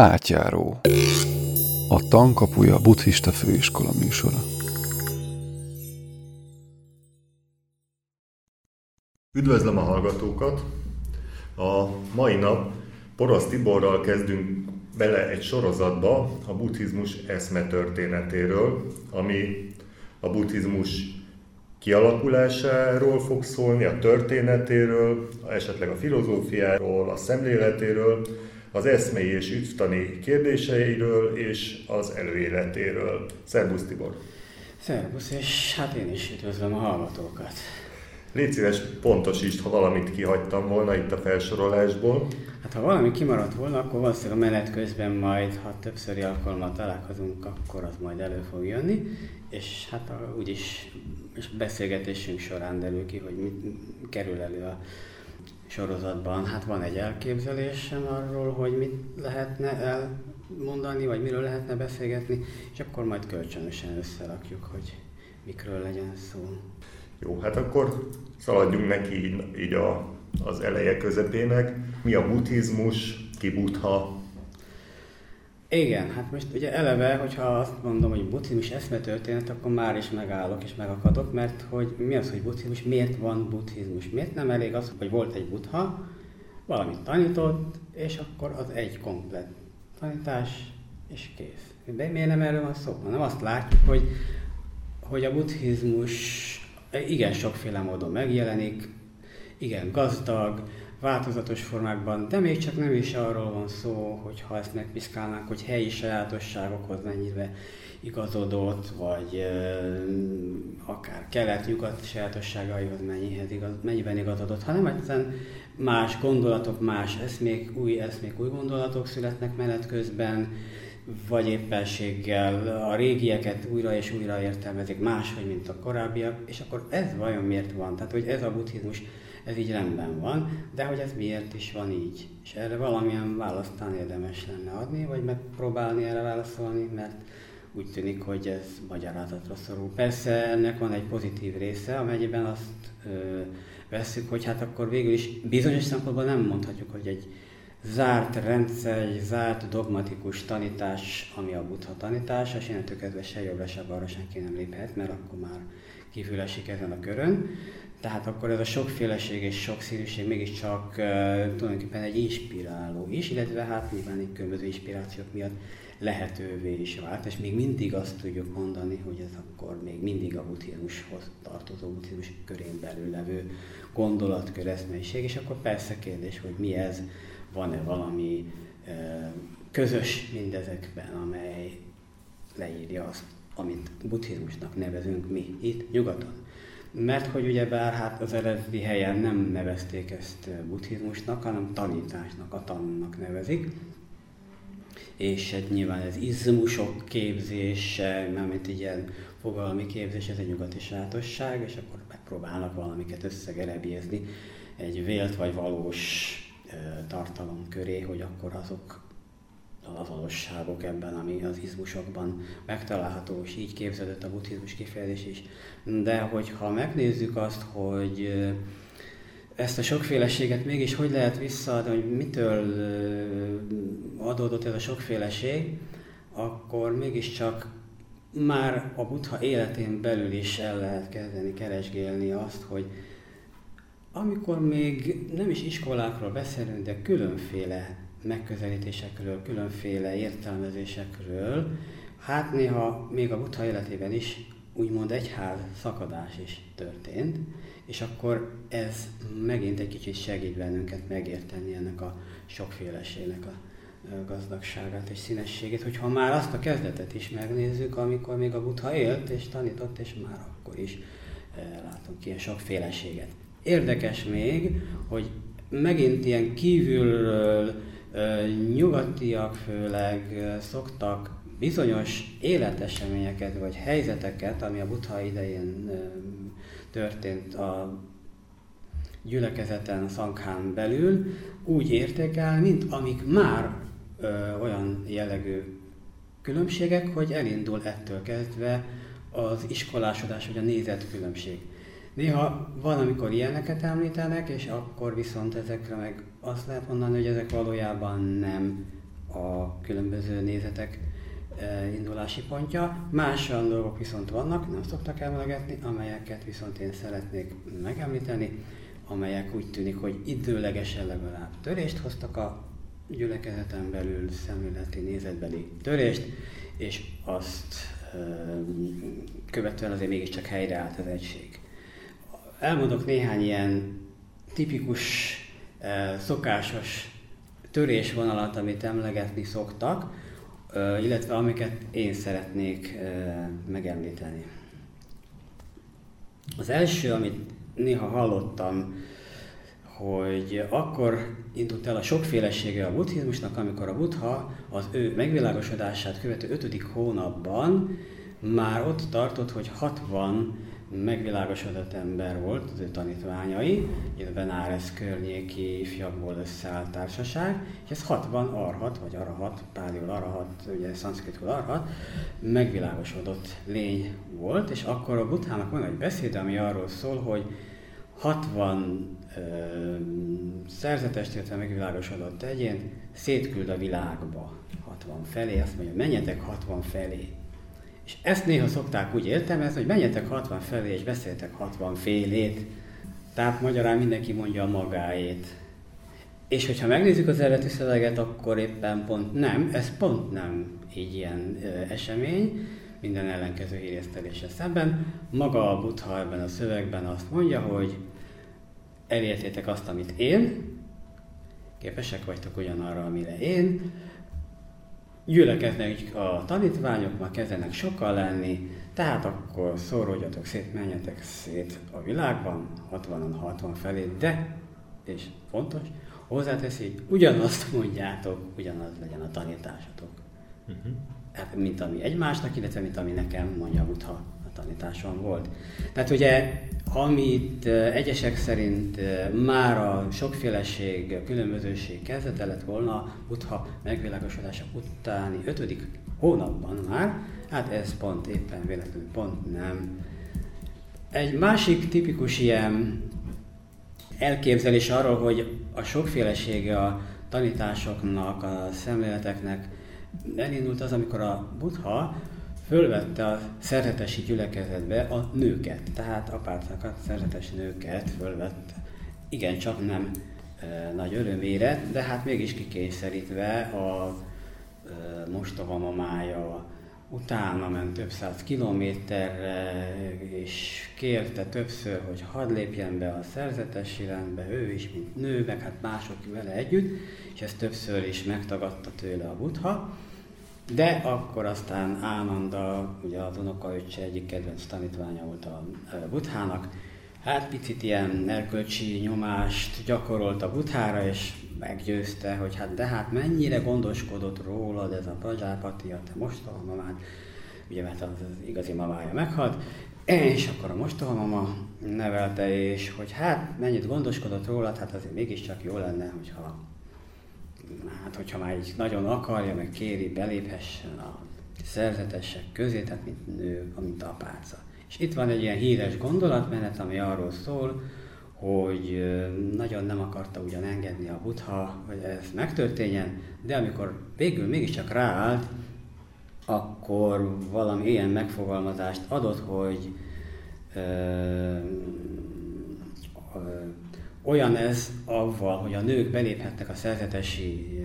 Átjáró. A tankapuja buddhista főiskola műsora. Üdvözlöm a hallgatókat! A mai nap Porosz Tiborral kezdünk bele egy sorozatba a buddhizmus eszmetörténetéről, ami a buddhizmus kialakulásáról fog szólni, a történetéről, esetleg a filozófiáról, a szemléletéről, az eszmei és ügytani kérdéseiről és az előéletéről. Szerbusz Tibor! Szerbusz, és hát én is üdvözlöm a hallgatókat. Légy szíves, pontosítsd, ha valamit kihagytam volna itt a felsorolásból. Hát ha valami kimaradt volna, akkor valószínűleg a menet közben majd, ha többszöri alkalommal találkozunk, akkor az majd elő fog jönni, és hát a, úgyis és beszélgetésünk során derül ki, hogy mit kerül elő a sorozatban. Hát van egy elképzelésem arról, hogy mit lehetne elmondani, vagy miről lehetne beszélgetni, és akkor majd kölcsönösen összerakjuk, hogy mikről legyen szó. Jó, hát akkor szaladjunk neki így, így a, az eleje közepének. Mi a buddhizmus, ki buddha? Igen, hát most ugye eleve, hogyha azt mondom, hogy buddhizmus eszmetörténet, akkor már is megállok és megakadok, mert hogy mi az, hogy buddhizmus, miért van buddhizmus? Miért nem elég az, hogy volt egy buddha, valamit tanított, és akkor az egy komplet tanítás, és kész. De miért nem erről van szó? Nem azt látjuk, hogy, hogy a buddhizmus igen sokféle módon megjelenik, igen gazdag, változatos formákban, de még csak nem is arról van szó, hogy ha ezt megpiszkálnánk, hogy helyi sajátosságokhoz mennyire igazodott, vagy uh, akár kelet-nyugat sajátosságaihoz mennyihez igaz, mennyiben igazodott, hanem egyszerűen más gondolatok, más eszmék, új eszmék, új gondolatok születnek menet közben, vagy éppenséggel a régieket újra és újra értelmezik máshogy, mint a korábbiak, és akkor ez vajon miért van? Tehát, hogy ez a buddhizmus, ez így rendben van, de hogy ez miért is van így? És erre valamilyen választán érdemes lenne adni, vagy megpróbálni erre válaszolni, mert úgy tűnik, hogy ez magyarázatra szorul. Persze ennek van egy pozitív része, amelyben azt ö, veszük, hogy hát akkor végül is bizonyos szempontból nem mondhatjuk, hogy egy zárt rendszer, egy zárt dogmatikus tanítás, ami a buddha tanítás, és innentől kezdve se jobbra, se balra senki nem léphet, mert akkor már kívül esik ezen a körön. Tehát akkor ez a sokféleség és sokszínűség mégiscsak uh, tulajdonképpen egy inspiráló is, illetve hát nyilván egy különböző inspirációk miatt lehetővé is vált, és még mindig azt tudjuk mondani, hogy ez akkor még mindig a buddhizmushoz tartozó buddhizmus körén belül levő gondolatkör, eszmeiség, és akkor persze kérdés, hogy mi ez, van-e valami közös mindezekben, amely leírja azt, amit buddhizmusnak nevezünk mi itt nyugaton. Mert hogy ugye bár hát az eredeti helyen nem nevezték ezt buddhizmusnak, hanem tanításnak, a tannak nevezik. És hát nyilván ez izmusok képzése, mármint ilyen fogalmi képzés, ez egy nyugati sajátosság, és akkor megpróbálnak valamiket összegerebjézni egy vélt vagy valós tartalom köré, hogy akkor azok a valóságok ebben, ami az izmusokban megtalálható, és így képződött a buddhizmus kifejezés is. De hogyha megnézzük azt, hogy ezt a sokféleséget mégis hogy lehet visszaadni, hogy mitől adódott ez a sokféleség, akkor mégiscsak már a buddha életén belül is el lehet kezdeni keresgélni azt, hogy amikor még nem is iskolákról beszélünk, de különféle megközelítésekről, különféle értelmezésekről, hát néha még a Buddha életében is úgymond egyház szakadás is történt, és akkor ez megint egy kicsit segít bennünket megérteni ennek a sokféleségnek a gazdagságát és színességét, hogyha már azt a kezdetet is megnézzük, amikor még a Buddha élt és tanított, és már akkor is látunk ilyen sokféleséget. Érdekes még, hogy megint ilyen kívülről nyugatiak főleg szoktak bizonyos életeseményeket vagy helyzeteket, ami a Buddha idején történt a gyülekezeten, Szankhán belül, úgy értékel, mint amik már ö, olyan jellegű különbségek, hogy elindul ettől kezdve az iskolásodás vagy a nézetkülönbség. Néha van, amikor ilyeneket említenek, és akkor viszont ezekre meg azt lehet mondani, hogy ezek valójában nem a különböző nézetek indulási pontja. Más olyan dolgok viszont vannak, nem szoktak emlegetni, amelyeket viszont én szeretnék megemlíteni, amelyek úgy tűnik, hogy időlegesen legalább törést hoztak a gyülekezeten belül, szemléleti nézetbeli törést, és azt követően azért mégiscsak helyreállt az egység. Elmondok néhány ilyen tipikus, szokásos törésvonalat, amit emlegetni szoktak, illetve amiket én szeretnék megemlíteni. Az első, amit néha hallottam, hogy akkor indult el a sokfélesége a buddhizmusnak, amikor a buddha az ő megvilágosodását követő ötödik hónapban már ott tartott, hogy 60 megvilágosodott ember volt, az ő tanítványai, itt Benáres környéki ifjakból összeállt társaság, és ez 60 arhat, vagy arahat, páliul arahat, ugye szanszkritul arhat, megvilágosodott lény volt, és akkor a Buthának van egy beszéd, ami arról szól, hogy 60 ö, szerzetest, illetve megvilágosodott egyén szétküld a világba 60 felé, azt mondja, menjetek 60 felé. És ezt néha szokták úgy értelmezni, hogy menjetek 60 felé és beszéltek 60 félét. Tehát magyarán mindenki mondja a magáét. És hogyha megnézzük az eredeti szöveget, akkor éppen pont nem, ez pont nem így ilyen ö, esemény, minden ellenkező híresztelése szemben. Maga a Buddha ebben a szövegben azt mondja, hogy elértétek azt, amit én, képesek vagytok ugyanarra, amire én, gyülekeznek a tanítványok, már kezdenek sokkal lenni, tehát akkor szóródjatok szét, menjetek szét a világban, 60 60 felé, de, és fontos, hozzáteszi, ugyanazt mondjátok, ugyanaz legyen a tanításatok. Uh-huh. mint ami egymásnak, illetve mint ami nekem mondja Buddha a tanításom volt. Tehát ugye amit egyesek szerint már a sokféleség, a különbözőség kezdete lett volna Buddha megvilágosodása utáni ötödik hónapban már, hát ez pont éppen véletlenül pont nem. Egy másik tipikus ilyen elképzelés arról, hogy a sokfélesége a tanításoknak, a szemléleteknek elindult az, amikor a Buddha fölvette a szerzetesi gyülekezetbe a nőket, tehát apácakat, szerzetes nőket fölvette. Igen, csak nem e, nagy örömére, de hát mégis kikényszerítve a e, mostoha mamája utána ment több száz kilométerre, és kérte többször, hogy hadd lépjen be a szerzetesi rendbe, ő is, mint nő, meg hát mások vele együtt, és ezt többször is megtagadta tőle a butha. De akkor aztán Ánanda, ugye az unokaöccse egyik kedvenc tanítványa volt a Buthának, hát picit ilyen erkölcsi nyomást gyakorolt a Buthára, és meggyőzte, hogy hát de hát mennyire gondoskodott rólad ez a Prajapati, a te mostohamamád, ugye mert az, az igazi mamája meghalt, és akkor a mostohamama nevelte, és hogy hát mennyit gondoskodott rólad, hát azért mégiscsak jó lenne, hogyha hát hogyha már így nagyon akarja, meg kéri, beléphessen a szerzetesek közé, tehát mint nő, mint apáca. És itt van egy ilyen híres gondolatmenet, ami arról szól, hogy nagyon nem akarta ugyan engedni a Buddha, hogy ez megtörténjen, de amikor végül mégiscsak ráállt, akkor valami ilyen megfogalmazást adott, hogy ö, ö, olyan ez avval, hogy a nők beléphetnek a szerzetesi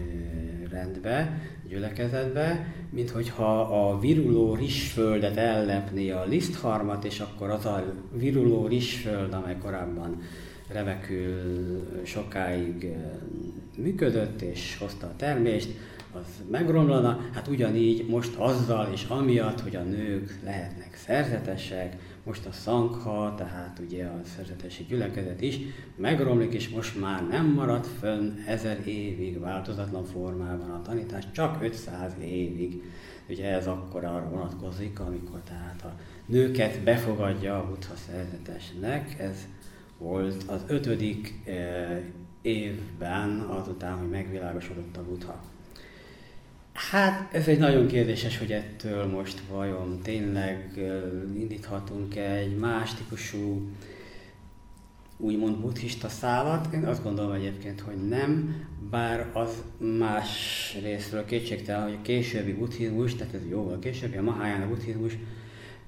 rendbe, gyülekezetbe, mint hogyha a viruló rizsföldet ellepné a lisztharmat, és akkor az a viruló rizsföld, amely korábban remekül sokáig működött és hozta a termést, az megromlana, hát ugyanígy most azzal és amiatt, hogy a nők lehetnek szerzetesek, most a szankha, tehát ugye a szerzetesi gyülekezet is megromlik, és most már nem marad fönn ezer évig változatlan formában a tanítás, csak 500 évig. Ugye ez akkor arra vonatkozik, amikor tehát a nőket befogadja a buddha szerzetesnek, ez volt az ötödik eh, évben azután, hogy megvilágosodott a buddha. Hát ez egy nagyon kérdéses, hogy ettől most vajon tényleg indíthatunk egy más típusú úgymond buddhista szálat. Én azt gondolom egyébként, hogy nem, bár az más részről kétségtelen, hogy a későbbi buddhizmus, tehát ez jóval későbbi, a Mahayana buddhizmus,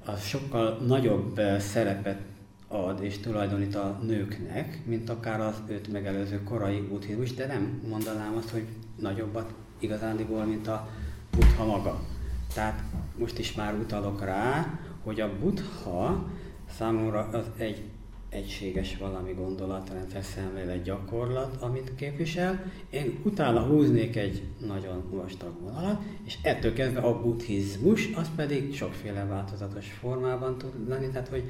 az sokkal nagyobb szerepet ad és tulajdonít a nőknek, mint akár az őt megelőző korai buddhizmus, de nem mondanám azt, hogy nagyobbat igazándiból, mint a buddha maga. Tehát most is már utalok rá, hogy a buddha számomra az egy egységes valami gondolatrendszer, szemlélet, gyakorlat, amit képvisel. Én utána húznék egy nagyon vastag vonalat, és ettől kezdve a buddhizmus, az pedig sokféle változatos formában tud lenni, tehát hogy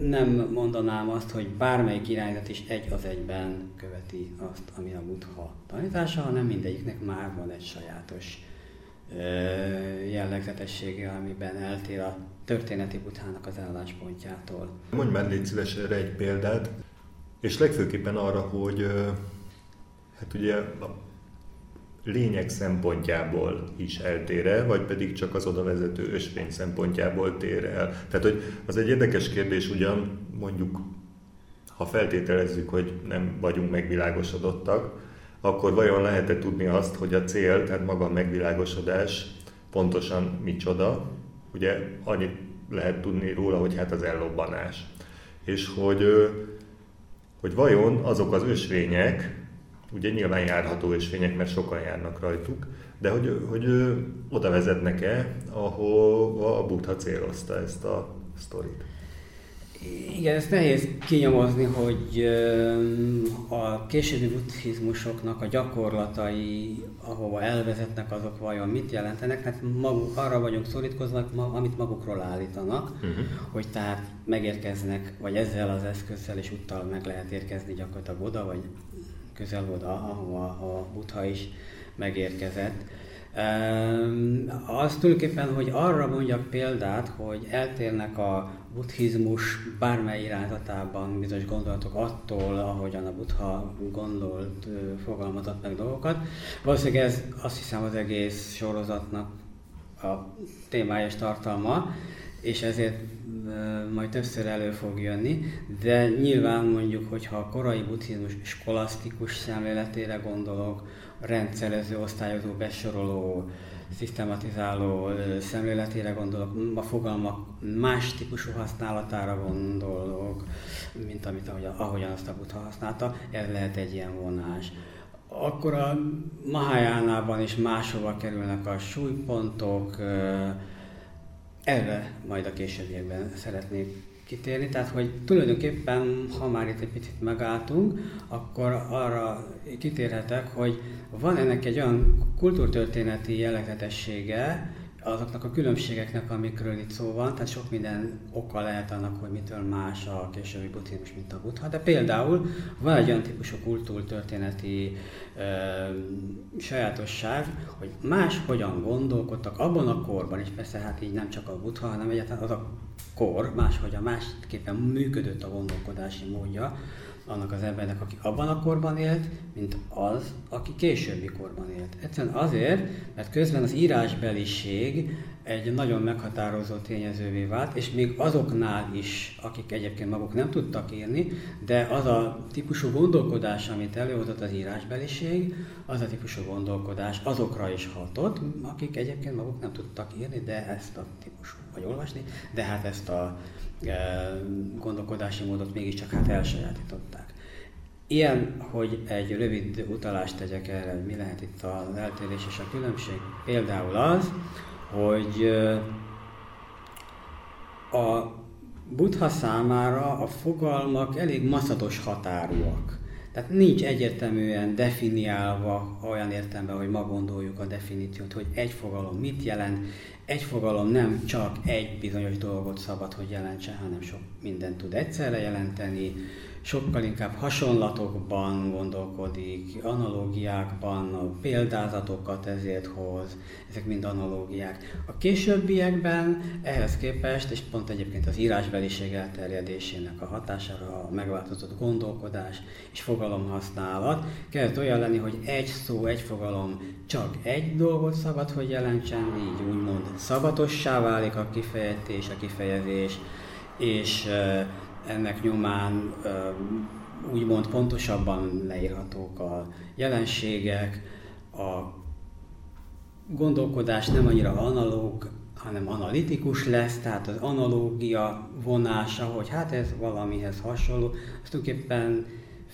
nem mondanám azt, hogy bármelyik irányzat is egy az egyben követi azt, ami a buddha tanítása, hanem mindegyiknek már van egy sajátos jellegzetessége, amiben eltér a történeti butának az álláspontjától. Mondj már légy szíves erre egy példát, és legfőképpen arra, hogy hát ugye lényeg szempontjából is eltér vagy pedig csak az oda vezető ösvény szempontjából tér el. Tehát, hogy az egy érdekes kérdés ugyan, mondjuk, ha feltételezzük, hogy nem vagyunk megvilágosodottak, akkor vajon lehet-e tudni azt, hogy a cél, tehát maga a megvilágosodás pontosan micsoda? Ugye annyit lehet tudni róla, hogy hát az ellobbanás. És hogy, hogy vajon azok az ösvények, ugye nyilván járható ösvények, mert sokan járnak rajtuk, de hogy, hogy oda vezetnek-e, ahova a Buddha célozta ezt a sztorit? Igen, ez nehéz kinyomozni, hogy a későbbi buddhizmusoknak a gyakorlatai, ahova elvezetnek, azok vajon mit jelentenek, tehát maguk, arra vagyunk szorítkozva, amit magukról állítanak, uh-huh. hogy tehát megérkeznek, vagy ezzel az eszközzel és úttal meg lehet érkezni gyakorlatilag oda, vagy közel oda, ahova a buddha is megérkezett. Az tulajdonképpen, hogy arra mondjak példát, hogy eltérnek a buddhizmus bármely irányzatában bizonyos gondolatok attól, ahogyan a buddha gondolt, fogalmazott meg dolgokat. Valószínűleg ez azt hiszem az egész sorozatnak a témája és tartalma, és ezért majd többször elő fog jönni, de nyilván mondjuk, hogyha a korai buddhizmus skolasztikus szemléletére gondolok, rendszerező, osztályozó, besoroló, szisztematizáló szemléletére gondolok, a fogalmak más típusú használatára gondolok, mint amit ahogyan, azt a Buddha használta, ez lehet egy ilyen vonás. Akkor a Mahajánában is máshova kerülnek a súlypontok, erre majd a későbbiekben szeretnék kitérni, tehát hogy tulajdonképpen, ha már itt egy picit megálltunk, akkor arra kitérhetek, hogy van ennek egy olyan kultúrtörténeti jellegzetessége, azoknak a különbségeknek, amikről itt szó van, tehát sok minden oka lehet annak, hogy mitől más a későbbi buddhizmus, mint a buddha, de például van egy olyan típusú kultúrtörténeti ö, sajátosság, hogy más hogyan gondolkodtak abban a korban, és persze hát így nem csak a buddha, hanem egyáltalán az a kor, a másképpen működött a gondolkodási módja annak az embernek, aki abban a korban élt, mint az, aki későbbi korban élt. Egyszerűen azért, mert közben az írásbeliség egy nagyon meghatározó tényezővé vált, és még azoknál is, akik egyébként maguk nem tudtak írni, de az a típusú gondolkodás, amit előhozott az írásbeliség, az a típusú gondolkodás azokra is hatott, akik egyébként maguk nem tudtak írni, de ezt a típusú, vagy olvasni, de hát ezt a gondolkodási módot mégiscsak hát elsajátították. Ilyen, hogy egy rövid utalást tegyek erre, mi lehet itt az eltérés és a különbség, például az, hogy a buddha számára a fogalmak elég maszatos határúak. Tehát nincs egyértelműen definiálva olyan értelemben, hogy ma gondoljuk a definíciót, hogy egy fogalom mit jelent. Egy fogalom nem csak egy bizonyos dolgot szabad, hogy jelentse, hanem sok mindent tud egyszerre jelenteni sokkal inkább hasonlatokban gondolkodik, analógiákban, példázatokat ezért hoz, ezek mind analógiák. A későbbiekben ehhez képest, és pont egyébként az írásbeliség elterjedésének a hatására a megváltozott gondolkodás és fogalomhasználat kezd olyan lenni, hogy egy szó, egy fogalom csak egy dolgot szabad, hogy jelentsen, így úgymond szabatossá válik a kifejezés, a kifejezés, és ennek nyomán úgymond pontosabban leírhatók a jelenségek, a gondolkodás nem annyira analóg, hanem analitikus lesz, tehát az analógia vonása, hogy hát ez valamihez hasonló, az tulajdonképpen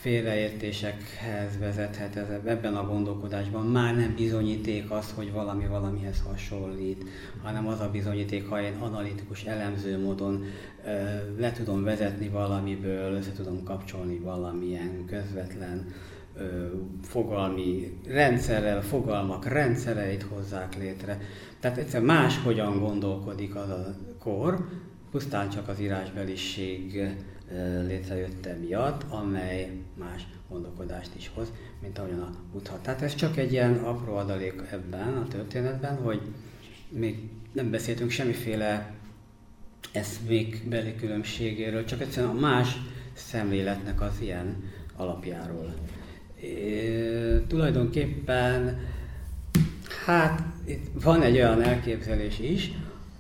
félreértésekhez vezethet ez, ebben a gondolkodásban. Már nem bizonyíték az, hogy valami valamihez hasonlít, hanem az a bizonyíték, ha én analitikus, elemző módon ö, le tudom vezetni valamiből, össze tudom kapcsolni valamilyen közvetlen ö, fogalmi rendszerrel, fogalmak rendszereit hozzák létre. Tehát egyszer máshogyan gondolkodik az a kor, pusztán csak az írásbeliség létrejötte miatt, amely más gondolkodást is hoz, mint ahogyan a Buddha. Tehát ez csak egy ilyen apró adalék ebben a történetben, hogy még nem beszéltünk semmiféle eszmékbeli különbségéről, csak egyszerűen a más szemléletnek az ilyen alapjáról. É, tulajdonképpen, hát itt van egy olyan elképzelés is,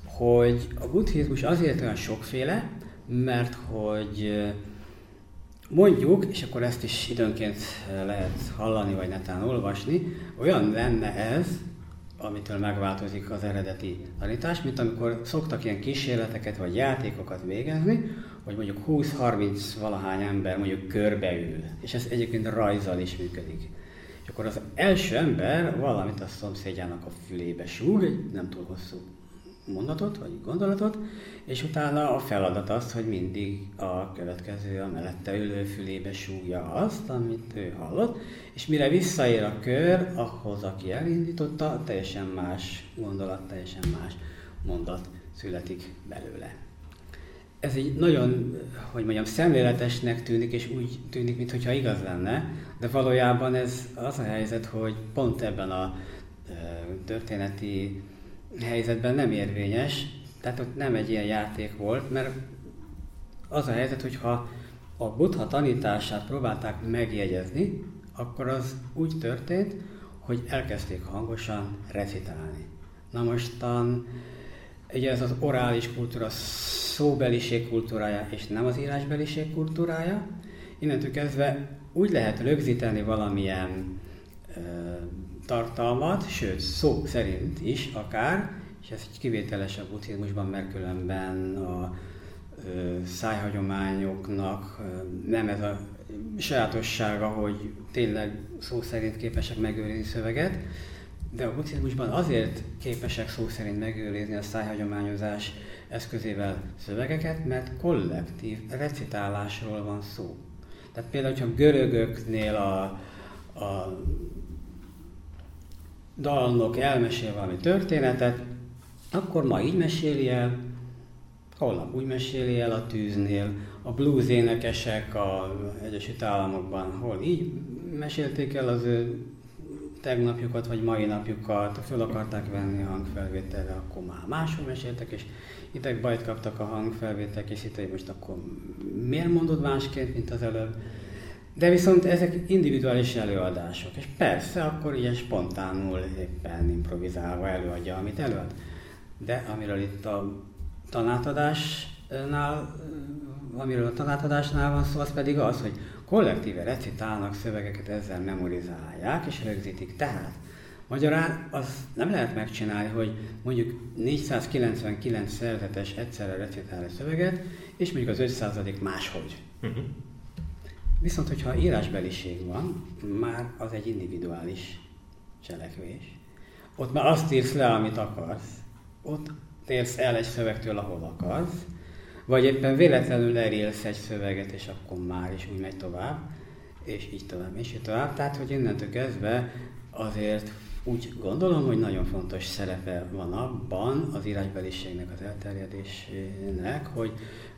hogy a buddhizmus azért olyan sokféle, mert hogy mondjuk, és akkor ezt is időnként lehet hallani, vagy netán olvasni, olyan lenne ez, amitől megváltozik az eredeti tanítás, mint amikor szoktak ilyen kísérleteket vagy játékokat végezni, hogy mondjuk 20-30 valahány ember mondjuk körbeül, és ez egyébként rajzal is működik. És akkor az első ember valamit a szomszédjának a fülébe súg, egy nem túl hosszú mondatot, vagy gondolatot, és utána a feladat az, hogy mindig a következő, a mellette ülő fülébe súgja azt, amit ő hallott, és mire visszaér a kör, ahhoz, aki elindította, teljesen más gondolat, teljesen más mondat születik belőle. Ez egy nagyon, hogy mondjam, szemléletesnek tűnik, és úgy tűnik, mintha igaz lenne, de valójában ez az a helyzet, hogy pont ebben a történeti helyzetben nem érvényes, tehát ott nem egy ilyen játék volt, mert az a helyzet, hogy ha a buddha tanítását próbálták megjegyezni, akkor az úgy történt, hogy elkezdték hangosan recitálni. Na mostan, ugye ez az orális kultúra szóbeliség kultúrája, és nem az írásbeliség kultúrája. Innentől kezdve úgy lehet rögzíteni valamilyen ö, tartalmat, sőt szó szerint is akár, és ez egy kivételes a buddhizmusban, mert különben a ö, szájhagyományoknak ö, nem ez a sajátossága, hogy tényleg szó szerint képesek megőrizni szöveget, de a buddhizmusban azért képesek szó szerint megőrizni a szájhagyományozás eszközével szövegeket, mert kollektív recitálásról van szó. Tehát például, hogyha görögöknél a, a dalnok elmesél valami történetet, akkor ma így meséli el, holnap úgy meséli el a tűznél, a blues énekesek a Egyesült Államokban, hol így mesélték el az ő tegnapjukat vagy mai napjukat, föl akarták venni a hangfelvételre, akkor már máshol meséltek, és itt bajt kaptak a itt, hogy most akkor miért mondod másként, mint az előbb. De viszont ezek individuális előadások, és persze akkor ilyen spontánul éppen improvizálva előadja, amit előad. De amiről itt a tanátadásnál, amiről a tanátadásnál van szó, az pedig az, hogy kollektíve recitálnak szövegeket, ezzel memorizálják és rögzítik. Tehát Magyarán azt nem lehet megcsinálni, hogy mondjuk 499 szerzetes egyszerre recitál egy szöveget, és mondjuk az 500 máshogy. Uh-huh. Viszont, hogyha írásbeliség van, már az egy individuális cselekvés. Ott már azt írsz le, amit akarsz. Ott térsz el egy szövegtől, ahol akarsz. Vagy éppen véletlenül elélsz egy szöveget, és akkor már is úgy megy tovább. És így tovább, és így tovább. Tehát, hogy innentől kezdve azért úgy gondolom, hogy nagyon fontos szerepe van abban az írásbeliségnek az elterjedésének, hogy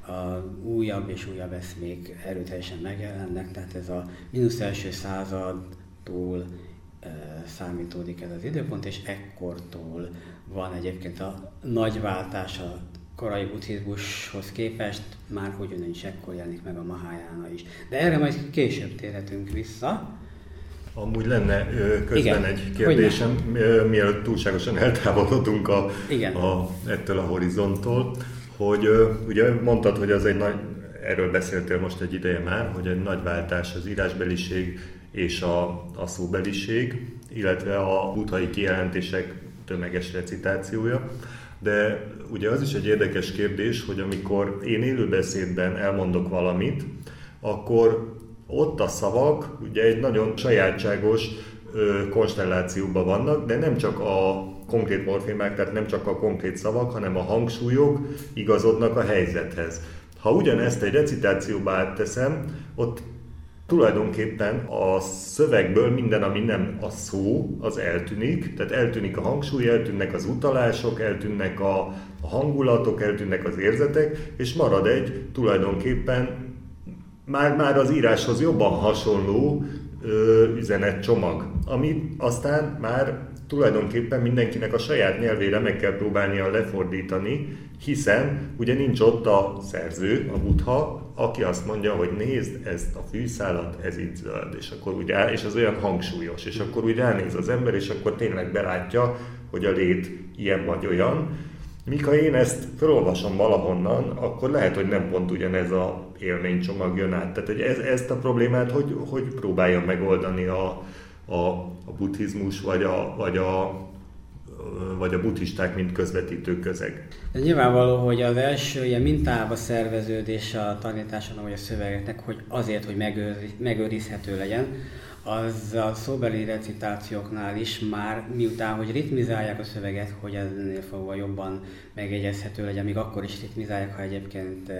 a újabb és újabb eszmék erőteljesen megjelennek, tehát ez a mínusz első századtól e, számítódik ez az időpont, és ekkortól van egyébként a nagy váltás a korai buddhizmushoz képest, már hogy is ekkor jelenik meg a Mahájána is. De erre majd később térhetünk vissza. Amúgy lenne közben Igen. egy kérdésem, mielőtt túlságosan eltávolodunk a, a, ettől a horizonttól hogy ugye mondtad, hogy az egy nagy erről beszéltél most egy ideje már, hogy egy nagy váltás az írásbeliség és a, a szóbeliség, illetve a buthai kijelentések tömeges recitációja. De ugye az is egy érdekes kérdés, hogy amikor én élőbeszédben elmondok valamit, akkor ott a szavak ugye egy nagyon sajátságos konstellációban vannak, de nem csak a konkrét morfémák, tehát nem csak a konkrét szavak, hanem a hangsúlyok igazodnak a helyzethez. Ha ugyanezt egy recitációba átteszem, ott tulajdonképpen a szövegből minden, ami nem a szó, az eltűnik, tehát eltűnik a hangsúly, eltűnnek az utalások, eltűnnek a, hangulatok, eltűnnek az érzetek, és marad egy tulajdonképpen már, már az íráshoz jobban hasonló üzenetcsomag, ami aztán már tulajdonképpen mindenkinek a saját nyelvére meg kell próbálnia lefordítani, hiszen ugye nincs ott a szerző, a butha, aki azt mondja, hogy nézd ezt a fűszálat, ez itt zöld, és akkor úgy rá, és az olyan hangsúlyos, és akkor úgy ránéz az ember, és akkor tényleg belátja, hogy a lét ilyen vagy olyan. Míg ha én ezt felolvasom valahonnan, akkor lehet, hogy nem pont ugyanez a élménycsomag jön át. Tehát, hogy ez, ezt a problémát hogy, hogy próbálja megoldani a, a, a buddhizmus, vagy a, vagy a vagy a buddhisták, mint közvetítő közeg. De nyilvánvaló, hogy az első ilyen mintába szerveződés a tanításon, vagy a szövegeknek, hogy azért, hogy megőrizhető legyen, az a szóbeli recitációknál is már, miután, hogy ritmizálják a szöveget, hogy ennél fogva jobban megegyezhető legyen, még akkor is ritmizálják, ha egyébként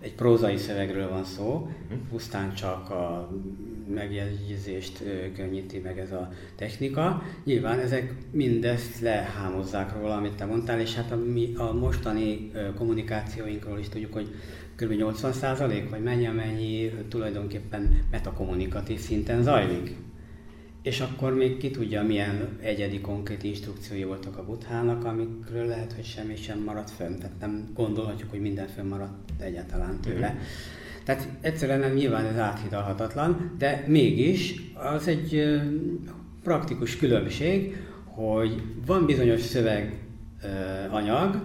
egy prózai szövegről van szó, mhm. pusztán csak a megjegyzést könnyíti meg ez a technika. Nyilván ezek mindezt lehámozzák róla, amit te mondtál, és hát a, mi a mostani kommunikációinkról is tudjuk, hogy kb. 80% vagy mennyi, amennyi tulajdonképpen metakommunikatív szinten zajlik. És akkor még ki tudja, milyen egyedi konkrét instrukciói voltak a buthának, amikről lehet, hogy semmi sem maradt fönn. Tehát nem gondolhatjuk, hogy minden fönn maradt egyáltalán tőle. Mm-hmm. Tehát egyszerűen nem nyilván ez áthidalhatatlan, de mégis az egy praktikus különbség, hogy van bizonyos szöveganyag,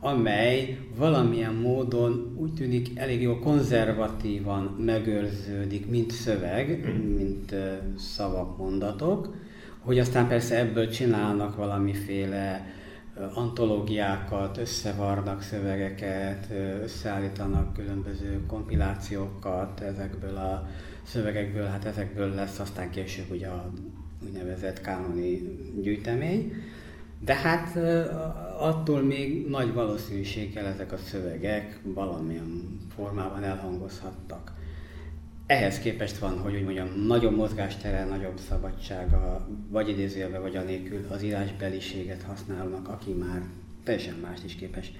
amely valamilyen módon úgy tűnik elég jól konzervatívan megőrződik, mint szöveg, mm. mint szavak, mondatok, hogy aztán persze ebből csinálnak valamiféle antológiákat, összevarnak szövegeket, összeállítanak különböző kompilációkat ezekből a szövegekből, hát ezekből lesz aztán később ugye a úgynevezett kánoni gyűjtemény. De hát attól még nagy valószínűséggel ezek a szövegek valamilyen formában elhangozhattak. Ehhez képest van, hogy úgy mondjam, nagyobb mozgástere, nagyobb szabadsága, vagy idézőjelbe, vagy anélkül az írásbeliséget használnak, aki már teljesen mást is képes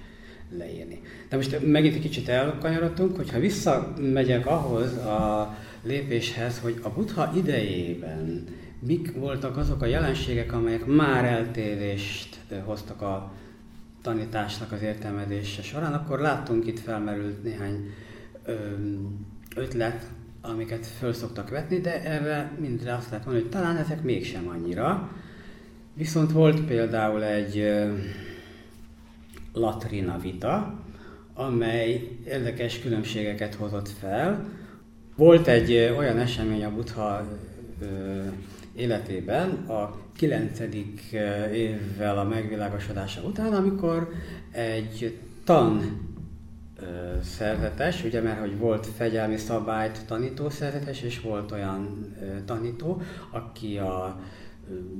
leírni. De most megint egy kicsit elkanyarodtunk, hogyha visszamegyek ahhoz a lépéshez, hogy a buddha idejében mik voltak azok a jelenségek, amelyek már eltérést hoztak a tanításnak az értelmezése során, akkor láttunk itt felmerült néhány ötlet, amiket föl szoktak vetni, de erre mindre azt lehet mondani, hogy talán ezek mégsem annyira. Viszont volt például egy latrina vita, amely érdekes különbségeket hozott fel. Volt egy olyan esemény a Buddha életében, a 9. évvel a megvilágosodása után, amikor egy tan szerzetes, ugye mert hogy volt fegyelmi szabályt tanító szerzetes, és volt olyan tanító, aki a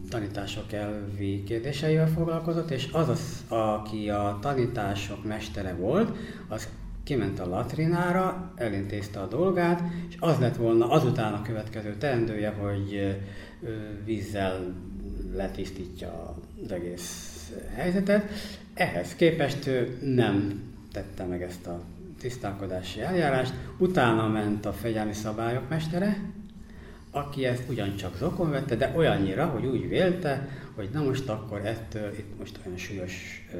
tanítások elvi kérdéseivel foglalkozott, és az, az, aki a tanítások mestere volt, az kiment a latrinára, elintézte a dolgát, és az lett volna azután a következő teendője, hogy vízzel letisztítja az egész helyzetet. Ehhez képest ő nem tette meg ezt a tisztálkodási eljárást, utána ment a fegyelmi szabályok mestere, aki ezt ugyancsak zokon vette, de olyannyira, hogy úgy vélte, hogy na most akkor ettől itt most olyan súlyos ö,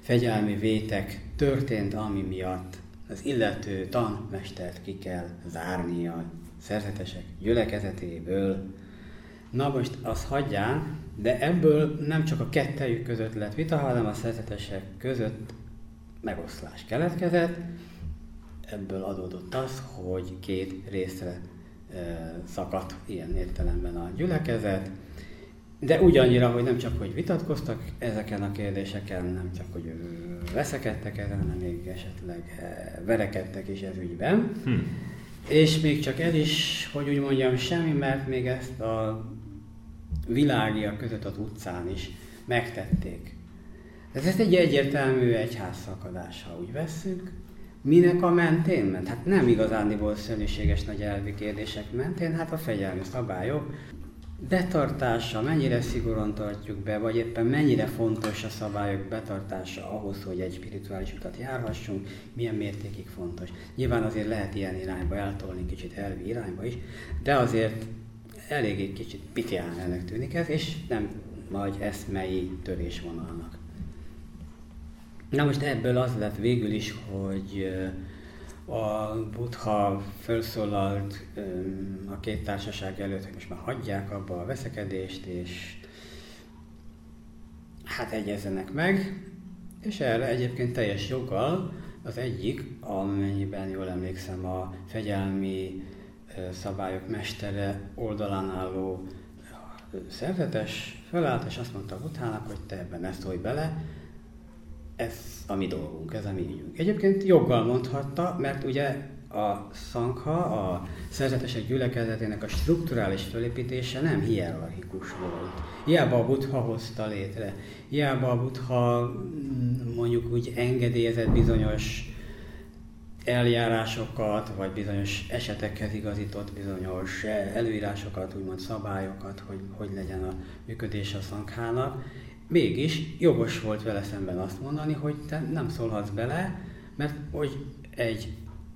fegyelmi vétek történt, ami miatt az illető tanmestert ki kell zárni a szerzetesek gyülekezetéből. Na most azt hagyján, de ebből nem csak a kettejük között lett vita, hanem a szerzetesek között megoszlás keletkezett. ebből adódott az, hogy két részre szakadt ilyen értelemben a gyülekezet, de ugyannyira, hogy nem csak, hogy vitatkoztak ezeken a kérdéseken, nem csak, hogy veszekedtek ezen, hanem még esetleg verekedtek is ez ügyben. Hm. És még csak ez is, hogy úgy mondjam, semmi, mert még ezt a világiak között az utcán is megtették. Ez, ez egy egyértelmű egyházszakadás, ha úgy vesszük. Minek a mentén ment? Hát nem igazándiból szörnyűséges nagy elvi kérdések mentén, hát a fegyelmi szabályok betartása, mennyire szigorúan tartjuk be, vagy éppen mennyire fontos a szabályok betartása ahhoz, hogy egy spirituális utat járhassunk, milyen mértékig fontos. Nyilván azért lehet ilyen irányba eltolni, kicsit elvi irányba is, de azért eléggé kicsit pitián ennek tűnik ez, és nem nagy eszmei törésvonalnak. Na most ebből az lett végül is, hogy a Buddha felszólalt a két társaság előtt, hogy most már hagyják abba a veszekedést, és hát egyezzenek meg, és erre egyébként teljes joggal az egyik, amennyiben jól emlékszem, a fegyelmi szabályok mestere oldalán álló szerzetes felállt, és azt mondta utána, hogy te ebben ne szólj bele, ez a mi dolgunk, ez a mi ügyünk. Egyébként joggal mondhatta, mert ugye a szankha, a szerzetesek gyülekezetének a strukturális felépítése nem hierarchikus volt. Hiába a buddha hozta létre, hiába a buddha mm, mondjuk úgy engedélyezett bizonyos eljárásokat, vagy bizonyos esetekhez igazított bizonyos előírásokat, úgymond szabályokat, hogy hogy legyen a működés a szankhának, Mégis jogos volt vele szemben azt mondani, hogy te nem szólhatsz bele, mert hogy egy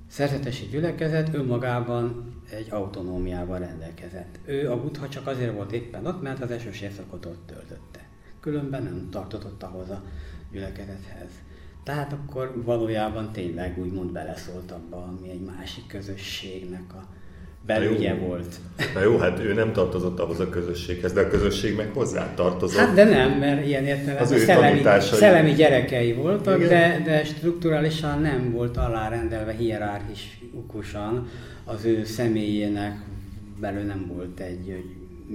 szerzetesi gyülekezet önmagában egy autonómiával rendelkezett. Ő a buddha csak azért volt éppen ott, mert az esős évszakot ott töltötte. Különben nem tartotott ahhoz a gyülekezethez. Tehát akkor valójában tényleg úgymond beleszólt abba, ami egy másik közösségnek a belügye volt. Na jó, hát ő nem tartozott ahhoz a közösséghez, de a közösség meg hozzá tartozott. Hát de nem, mert ilyen értelemben szellemi, szellemi gyerekei voltak, de, de strukturálisan nem volt alárendelve hierarchikusan az ő személyének belül nem volt egy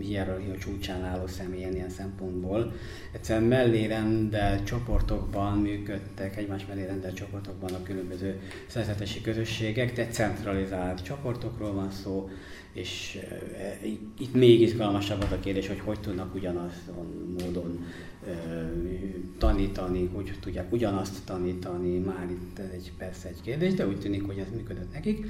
hierarchia csúcsán álló személyen ilyen szempontból. Egyszerűen mellérendelt csoportokban működtek, egymás mellérendelt csoportokban a különböző szerzetesi közösségek, de centralizált csoportokról van szó, és e, itt még izgalmasabb az a kérdés, hogy hogy tudnak ugyanazon módon e, tanítani, hogy tudják ugyanazt tanítani, már itt egy persze egy kérdés, de úgy tűnik, hogy ez működött nekik,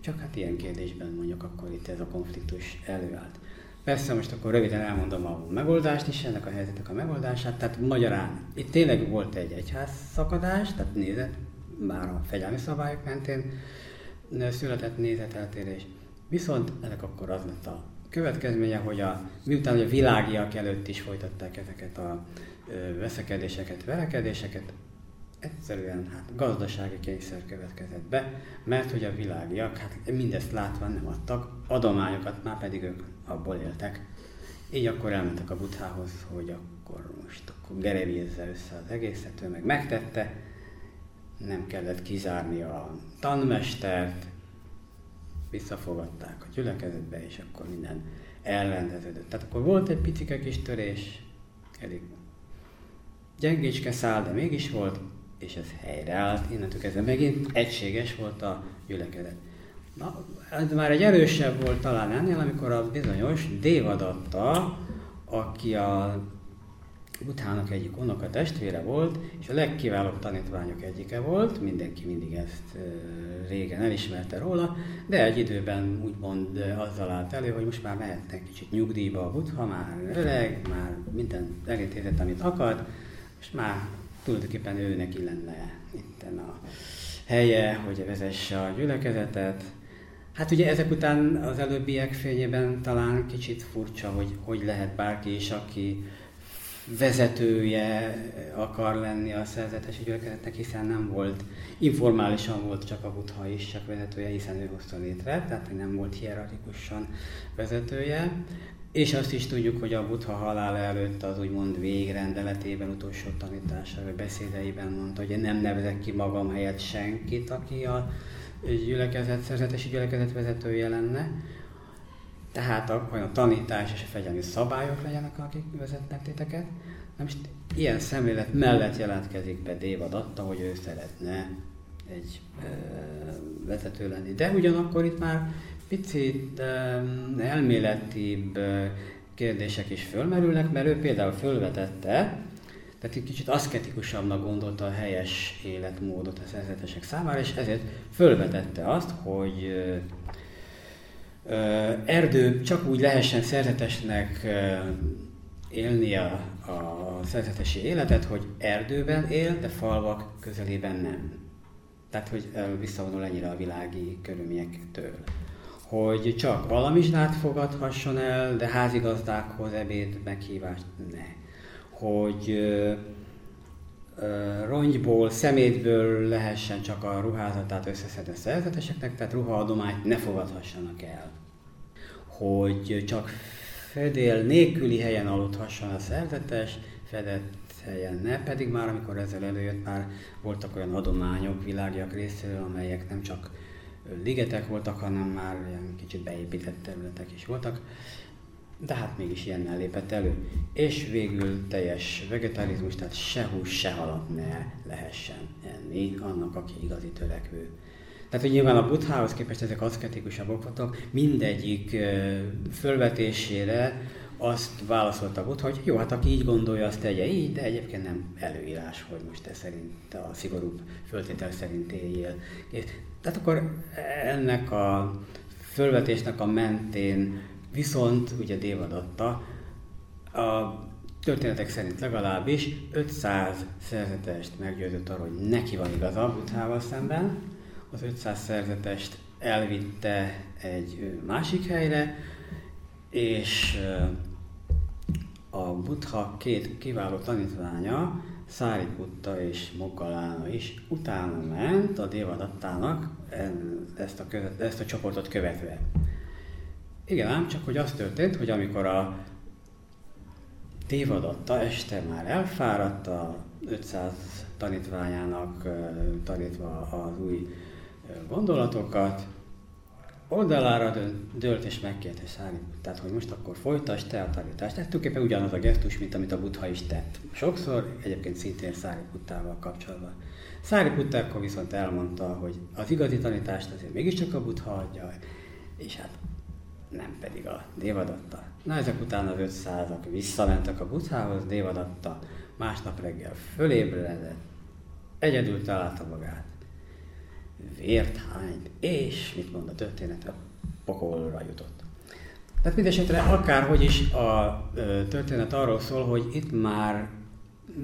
csak hát ilyen kérdésben mondjuk akkor itt ez a konfliktus előállt. Persze most akkor röviden elmondom a megoldást is, ennek a helyzetnek a megoldását. Tehát magyarán itt tényleg volt egy egyház szakadás, tehát nézet, már a fegyelmi szabályok mentén született nézeteltérés. Viszont ennek akkor az lett a következménye, hogy a, miután a világiak előtt is folytatták ezeket a veszekedéseket, verekedéseket, egyszerűen hát gazdasági kényszer következett be, mert hogy a világiak hát mindezt látva nem adtak adományokat, már pedig ők abból éltek. Így akkor elmentek a buthához, hogy akkor most akkor gerevézze össze az egészet, ő meg megtette, nem kellett kizárni a tanmestert, visszafogadták a gyülekezetbe, és akkor minden elrendeződött. Tehát akkor volt egy picike kis törés, elég gyengécske szál, de mégis volt, és ez helyreállt, innentől kezdve megint egységes volt a gyülekezet. Na, ez már egy erősebb volt talán ennél, amikor a bizonyos Dévadatta, aki a utának egyik unoka testvére volt, és a legkiválóbb tanítványok egyike volt, mindenki mindig ezt régen elismerte róla, de egy időben úgymond azzal állt elő, hogy most már mehetnek kicsit nyugdíjba a Buddha, már öreg, már minden elintézett, amit akart, és már tulajdonképpen ő neki lenne itt a helye, hogy vezesse a gyülekezetet. Hát ugye ezek után az előbbiek fényében talán kicsit furcsa, hogy hogy lehet bárki is, aki vezetője akar lenni a szerzetesi gyülekezetnek, hiszen nem volt, informálisan volt csak a Buddha is csak vezetője, hiszen ő hozta létre, tehát nem volt hierarchikusan vezetője. És azt is tudjuk, hogy a Buddha halála előtt az úgymond végrendeletében, utolsó tanítása, vagy beszédeiben mondta, hogy nem nevezek ki magam helyett senkit, aki a gyülekezet, szerzetesi gyülekezet vezetője lenne. Tehát a, a tanítás és a fegyelmi szabályok legyenek, akik vezetnek titeket. Na most ilyen szemlélet mellett jelentkezik be Dévadatta, hogy ő szeretne egy e, vezető lenni. De ugyanakkor itt már picit elméletibb kérdések is fölmerülnek, mert ő például fölvetette, tehát egy kicsit aszketikusabbnak gondolta a helyes életmódot a szerzetesek számára, és ezért fölvetette azt, hogy erdő csak úgy lehessen szerzetesnek élni a, a szerzetesi életet, hogy erdőben él, de falvak közelében nem. Tehát, hogy visszavonul ennyire a világi körülményektől. Hogy csak valamizsnát fogadhasson el, de házigazdákhoz ebéd meghívást ne. Hogy ö, rongyból, szemétből lehessen csak a ruházatát összeszedni a szerzeteseknek, tehát ruhaadományt ne fogadhassanak el. Hogy csak fedél nélküli helyen aludhasson a szerzetes, fedett helyen ne, pedig már amikor ezzel előjött, már voltak olyan adományok világiak részéről, amelyek nem csak ligetek voltak, hanem már ilyen kicsit beépített területek is voltak, de hát mégis ilyennel lépett elő. És végül teljes vegetarizmus, tehát se hús, se halat ne lehessen enni annak, aki igazi törekvő. Tehát, hogy nyilván a buthához képest ezek aszketikusabbak voltak, mindegyik fölvetésére azt válaszolta a Buddha, hogy jó, hát aki így gondolja, azt tegye így, de egyébként nem előírás, hogy most te szerint a szigorúbb föltétel szerint éljél. Tehát akkor ennek a fölvetésnek a mentén viszont ugye dévadatta a történetek szerint legalábbis 500 szerzetest meggyőzött arról, hogy neki van igaza Buddhával szemben, az 500 szerzetest elvitte egy másik helyre, és a Buddha két kiváló tanítványa, Putta és Moggalána is utána ment a Dévadattának ezt a, követ, ezt a csoportot követve. Igen, ám csak, hogy az történt, hogy amikor a Dévadatta este már elfáradt a 500 tanítványának tanítva az új gondolatokat, oldalára dölt és megkérte tehát hogy most akkor folytasd te a tanítást. Tehát tulajdonképpen ugyanaz a gesztus, mint amit a Buddha is tett. Sokszor egyébként szintén Száriputtával kapcsolatban. Száriputta akkor viszont elmondta, hogy az igazi tanítást azért mégiscsak a Buddha adja, és hát nem pedig a Dévadatta. Na ezek után az 500-ak visszamentek a Buddhához, Dévadatta másnap reggel fölébredett, egyedül találta magát vért hányt, és mit mond a történet, a pokolra jutott. Tehát mindesetre akárhogy is a történet arról szól, hogy itt már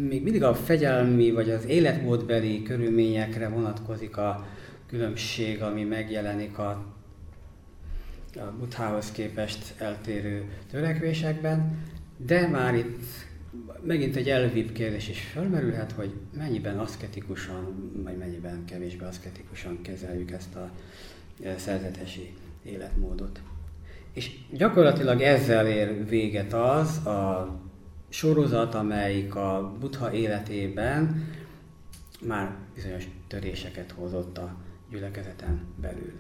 még mindig a fegyelmi vagy az életmódbeli körülményekre vonatkozik a különbség, ami megjelenik a, a Buddhához képest eltérő törekvésekben, de már itt megint egy elvibb kérdés is felmerülhet, hogy mennyiben aszketikusan, vagy mennyiben kevésbé aszketikusan kezeljük ezt a e, szerzetesi életmódot. És gyakorlatilag ezzel ér véget az a sorozat, amelyik a Buddha életében már bizonyos töréseket hozott a gyülekezeten belül.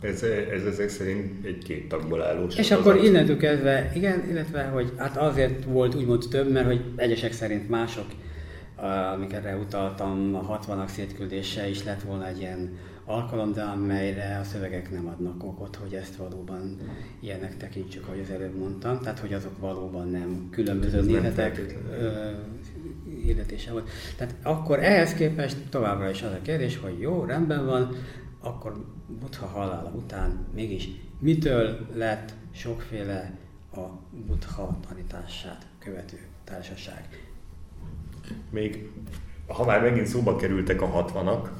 Ez, ez ezek szerint egy két tagból álló És akkor innentől kezdve, igen, illetve, hogy hát azért volt úgymond több, mert hogy egyesek szerint mások, amikre utaltam, a 60-ak szétküldése is lett volna egy ilyen alkalom, de amelyre a szövegek nem adnak okot, hogy ezt valóban ilyenek tekintsük, ahogy az előbb mondtam. Tehát, hogy azok valóban nem különböző nézetek hirdetése volt. Tehát akkor ehhez képest továbbra is az a kérdés, hogy jó, rendben van, akkor Buddha halála után mégis mitől lett sokféle a Buddha tanítását követő társaság? Még ha már megint szóba kerültek a hatvanak,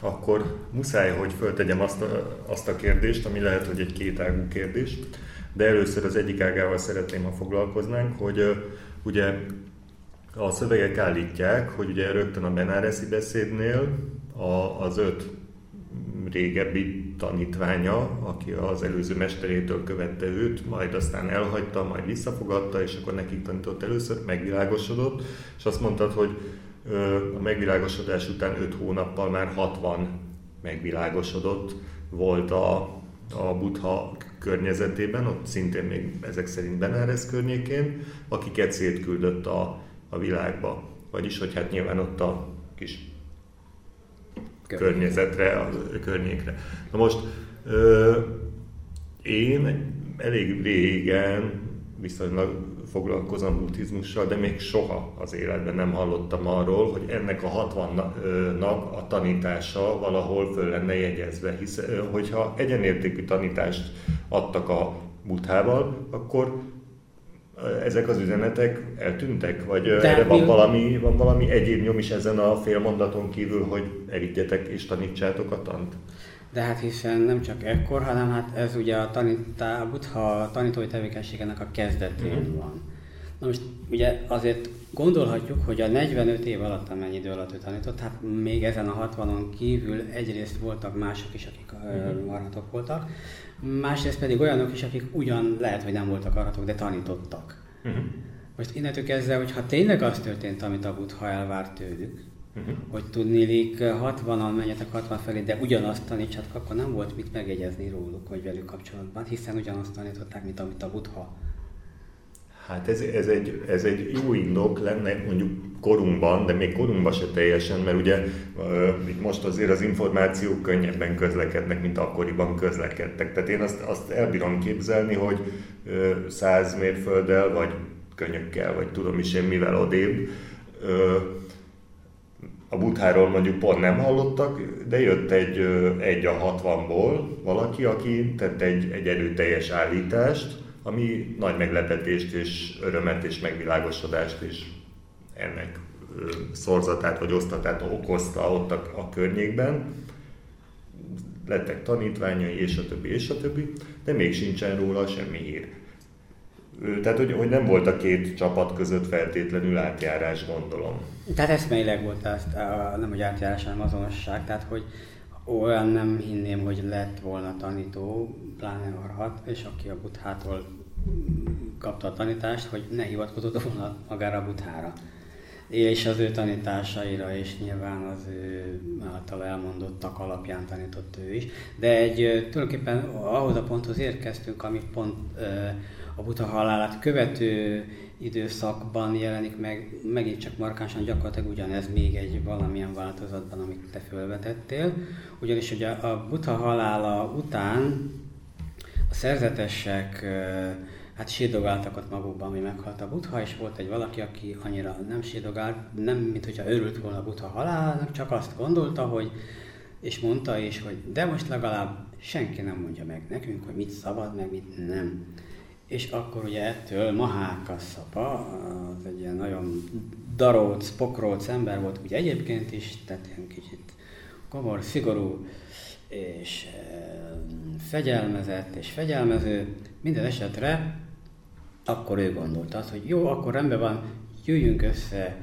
akkor muszáj, hogy föltegyem azt a, azt a kérdést, ami lehet, hogy egy kétágú kérdés, de először az egyik ágával szeretném, ha foglalkoznánk, hogy ugye a szövegek állítják, hogy ugye rögtön a Benáresi beszédnél a, az öt régebbi tanítványa, aki az előző mesterétől követte őt, majd aztán elhagyta, majd visszafogadta, és akkor nekik tanított először, megvilágosodott, és azt mondtad, hogy a megvilágosodás után 5 hónappal már 60 megvilágosodott volt a, a Buddha környezetében, ott szintén még ezek szerint Benares környékén, akiket szétküldött a, a világba. Vagyis, hogy hát nyilván ott a kis környezetre, a környékre. Na most ö, én elég régen viszonylag foglalkozom buddhizmussal, de még soha az életben nem hallottam arról, hogy ennek a 60-nak a tanítása valahol föl lenne jegyezve, hisz hogyha egyenértékű tanítást adtak a buthával, akkor ezek az üzenetek eltűntek? Vagy De erre van, mi... valami, van valami egyéb nyom is ezen a félmondaton kívül, hogy elígyetek és tanítsátok a tant? De hát hiszen nem csak ekkor, hanem hát ez ugye a, tanítá, a buddha tanítói tevékenységenek a kezdetén mm-hmm. van. Na most ugye azért gondolhatjuk, hogy a 45 év alatt, amennyi idő alatt ő tanított, hát még ezen a 60-on kívül egyrészt voltak mások is, akik mm-hmm. arhatok voltak, másrészt pedig olyanok is, akik ugyan lehet, hogy nem voltak arhatok, de tanítottak. Uh-huh. Most innentől kezdve, hogyha tényleg az történt, amit a Buddha elvárt tőlük, uh-huh. hogy tudnélik 60-an menjetek 60 felé, de ugyanazt tanítsatok, akkor nem volt mit megjegyezni róluk, hogy velük kapcsolatban, hiszen ugyanazt tanították, mint amit a Buddha Hát ez, ez, egy, ez egy jó indok lenne mondjuk korunkban, de még korunkban se teljesen, mert ugye itt most azért az információk könnyebben közlekednek, mint akkoriban közlekedtek. Tehát én azt, azt elbírom képzelni, hogy száz mérfölddel, vagy könyökkel, vagy tudom is én mivel odébb, a butháról mondjuk pont nem hallottak, de jött egy, egy a 60-ból valaki, aki tett egy, egy erőteljes állítást, ami nagy meglepetést és örömet és megvilágosodást is ennek szorzatát vagy osztatát okozta ott a, a környékben. Lettek tanítványai, és a többi, és a többi, de még sincsen róla semmi hír. Tehát, hogy, hogy nem volt a két csapat között feltétlenül átjárás, gondolom. Tehát eszmeileg volt azt, nem hogy átjárás, hanem azonosság, tehát hogy olyan nem hinném, hogy lett volna tanító, pláne arhat, és aki a buthától kapta a tanítást, hogy ne hivatkozott volna magára a buthára. És az ő tanításaira, és nyilván az ő által elmondottak alapján tanított ő is. De egy tulajdonképpen ahhoz a ponthoz érkeztünk, ami pont a buta halálát követő időszakban jelenik meg, megint csak markánsan gyakorlatilag ugyanez még egy valamilyen változatban, amit te felvetettél. Ugyanis ugye a buta halála után a szerzetesek hát sírdogáltak ott magukban, ami meghalt a butha, és volt egy valaki, aki annyira nem sírdogált, nem mint hogyha örült volna a butha halálnak, csak azt gondolta, hogy és mondta is, hogy de most legalább senki nem mondja meg nekünk, hogy mit szabad, meg mit nem. És akkor ugye ettől Mahákasszapa, az egy ilyen nagyon daróc, pokróc ember volt ugye egyébként is, tehát ilyen kicsit komor, szigorú, és fegyelmezett és fegyelmező. Minden esetre akkor ő gondolta azt, hogy jó, akkor rendben van, jöjjünk össze,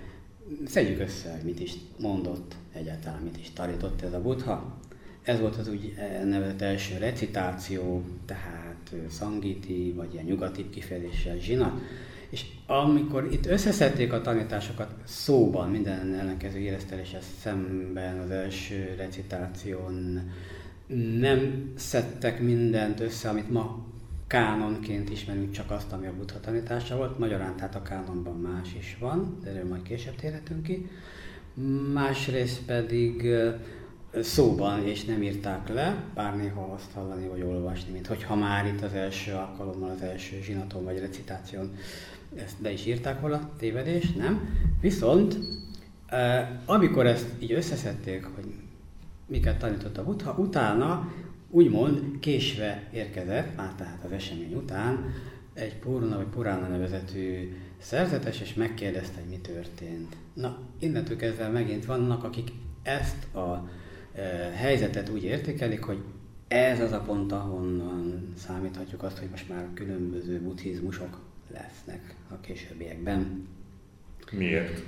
szedjük össze, mit is mondott egyáltalán, mit is tanított ez a buddha. Ez volt az úgy nevezett első recitáció, tehát szangiti, vagy ilyen nyugati kifejezéssel zsinat. És amikor itt összeszedték a tanításokat szóban, minden ellenkező érezteléssel szemben az első recitáción, nem szedtek mindent össze, amit ma kánonként ismerünk csak azt, ami a buddha tanítása volt. Magyarán tehát a kánonban más is van, de erről majd később térhetünk ki. Másrészt pedig szóban, és nem írták le, bár néha azt hallani vagy olvasni, mint hogyha már itt az első alkalommal, az első zsinaton vagy recitáción ezt le is írták volna, tévedés, nem. Viszont amikor ezt így összeszedték, hogy miket tanított a Buddha, utána úgymond késve érkezett, már tehát az esemény után, egy Purna vagy Purána nevezetű szerzetes, és megkérdezte, hogy mi történt. Na, innentől kezdve megint vannak, akik ezt a helyzetet úgy értékelik, hogy ez az a pont, ahonnan számíthatjuk azt, hogy most már különböző buddhizmusok lesznek a későbbiekben. Miért?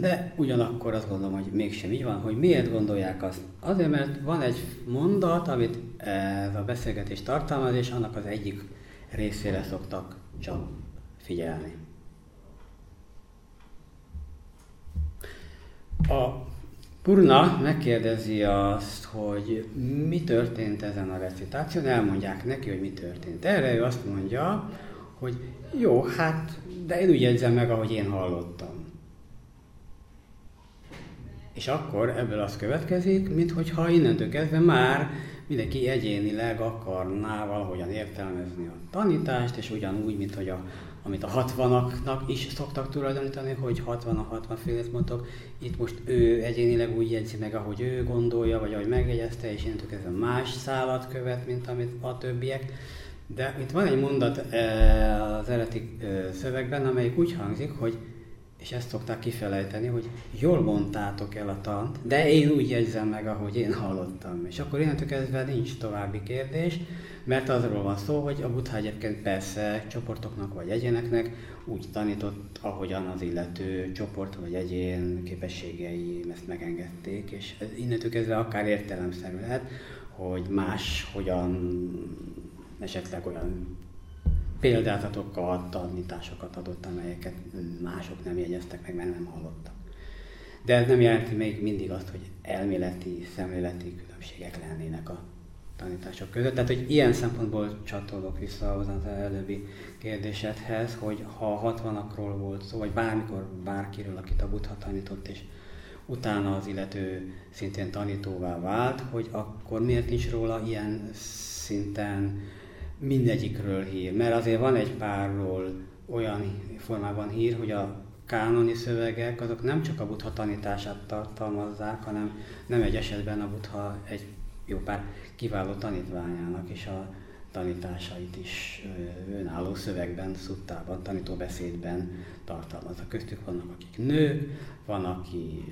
De ugyanakkor azt gondolom, hogy mégsem így van, hogy miért gondolják azt. Azért, mert van egy mondat, amit ez a beszélgetés tartalmaz, és annak az egyik részére szoktak csak figyelni. A Purna megkérdezi azt, hogy mi történt ezen a recitáción, elmondják neki, hogy mi történt. Erre ő azt mondja, hogy jó, hát, de én úgy jegyzem meg, ahogy én hallottam. És akkor ebből az következik, mintha innentől kezdve már mindenki egyénileg akarná valahogyan értelmezni a tanítást, és ugyanúgy, mint hogy a, amit a 60-aknak is szoktak tulajdonítani, hogy 60 a 60 félét mondok, itt most ő egyénileg úgy jegyzi meg, ahogy ő gondolja, vagy ahogy megjegyezte, és innentől kezdve más szállat követ, mint amit a többiek. De itt van egy mondat eh, az eredeti eh, szövegben, amelyik úgy hangzik, hogy és ezt szokták kifelejteni, hogy jól mondtátok el a tant, de én úgy jegyzem meg, ahogy én hallottam. És akkor innentől kezdve nincs további kérdés, mert azról van szó, hogy a Buddha egyébként persze csoportoknak vagy egyéneknek úgy tanított, ahogyan az illető csoport vagy egyén képességei ezt megengedték, és innentől kezdve akár értelemszerű lehet, hogy más hogyan esetleg olyan példázatokat, tanításokat adott, amelyeket mások nem jegyeztek meg, mert nem hallottak. De ez nem jelenti még mindig azt, hogy elméleti, szemléleti különbségek lennének a tanítások között. Tehát, hogy ilyen szempontból csatolok vissza az előbbi kérdésedhez, hogy ha a 60-akról volt szó, vagy bármikor bárkiről, akit a Buddha tanított, és utána az illető szintén tanítóvá vált, hogy akkor miért nincs róla ilyen szinten mindegyikről hír, mert azért van egy párról olyan formában hír, hogy a kánoni szövegek azok nem csak a buddha tanítását tartalmazzák, hanem nem egy esetben a buddha egy jó pár kiváló tanítványának és a tanításait is önálló szövegben, szuttában, tanítóbeszédben tartalmazza. Köztük vannak, akik nők, van, aki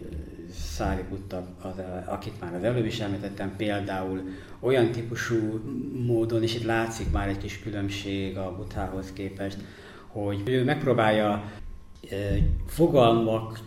az, akit már az előbb is említettem, például olyan típusú módon, és itt látszik már egy kis különbség a Buthához képest, hogy ő megpróbálja fogalmak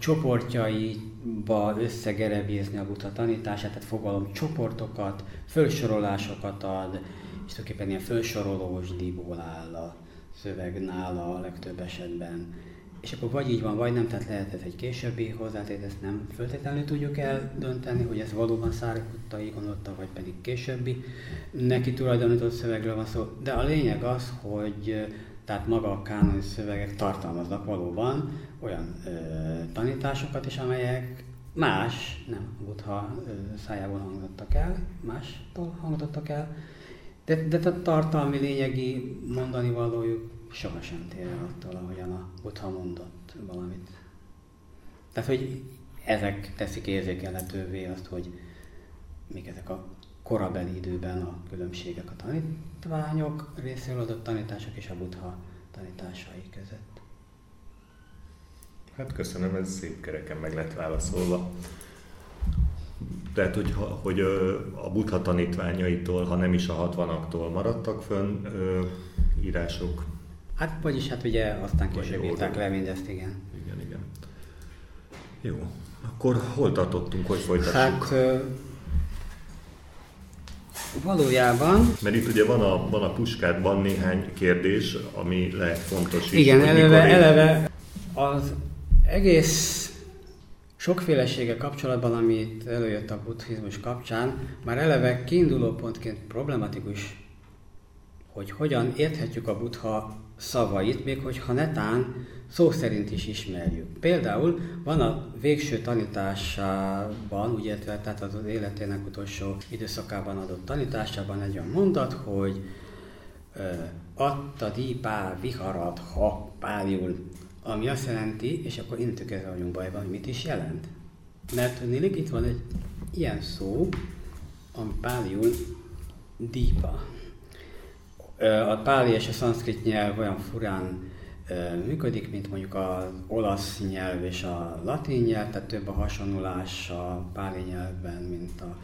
csoportjaiba összegerebézni a Buddha tanítását, tehát fogalom csoportokat, fölsorolásokat ad, és tulajdonképpen ilyen felsorolós díból áll a szöveg nála a legtöbb esetben. És akkor vagy így van, vagy nem, tehát lehet ez egy későbbi hozzátét, ezt nem föltétlenül tudjuk eldönteni, hogy ez valóban Szárikuttai gondolta, vagy pedig későbbi neki tulajdonított szövegről van szó. De a lényeg az, hogy tehát maga a kánoni szövegek tartalmaznak valóban olyan ö, tanításokat is, amelyek más, nem Buddha szájából hangzottak el, mástól hangzottak el, de, de a tartalmi lényegi mondani valójuk sohasem tér el attól, ahogyan a Buddha mondott valamit. Tehát, hogy ezek teszik érzékelhetővé azt, hogy mik ezek a korabeli időben a különbségek a tanítványok részéről adott tanítások és a Buddha tanításai között. Hát köszönöm, ez szép kereken meg lett válaszolva. Tehát, hogy, hogy a buddha tanítványaitól, ha nem is a 60-aktól maradtak fönn írások? Hát, vagyis hát ugye aztán később írták le mindezt, igen. Igen, igen. Jó, akkor hol tartottunk, hogy folytassuk? Hát, valójában... Mert itt ugye van a, van a puskádban néhány kérdés, ami lehet fontos is. Igen, eleve, eleve az egész sokfélesége kapcsolatban, amit előjött a buddhizmus kapcsán, már eleve kiinduló pontként problematikus, hogy hogyan érthetjük a buddha szavait, még hogyha netán szó szerint is ismerjük. Például van a végső tanításában, értve, tehát az életének utolsó időszakában adott tanításában egy olyan mondat, hogy Atta dípá viharat, ha pályul ami azt jelenti, és akkor innentől kezdve vagyunk bajban, hogy mit is jelent. Mert tudnélik, itt van egy ilyen szó, ami páliul dípa. A páli és a szanszkrit nyelv olyan furán működik, mint mondjuk az olasz nyelv és a latin nyelv, tehát több a hasonlulás a páli nyelvben, mint a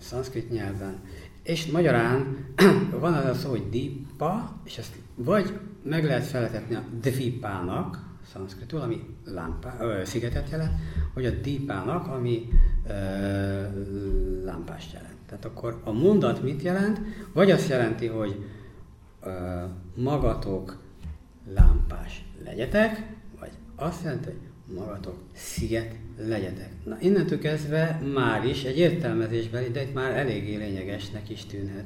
szanszkrit nyelvben. És magyarán van az a szó, hogy dipa, és ezt vagy meg lehet feltetni a dvipának, szanszkritul, ami lámpá, ö, szigetet jelent, vagy a dípának, ami ö, lámpást jelent. Tehát akkor a mondat mit jelent? Vagy azt jelenti, hogy magatok lámpás legyetek, vagy azt jelenti, hogy magatok sziget legyetek. Na innentől kezdve már is egy értelmezésben, de itt már eléggé lényegesnek is tűnhet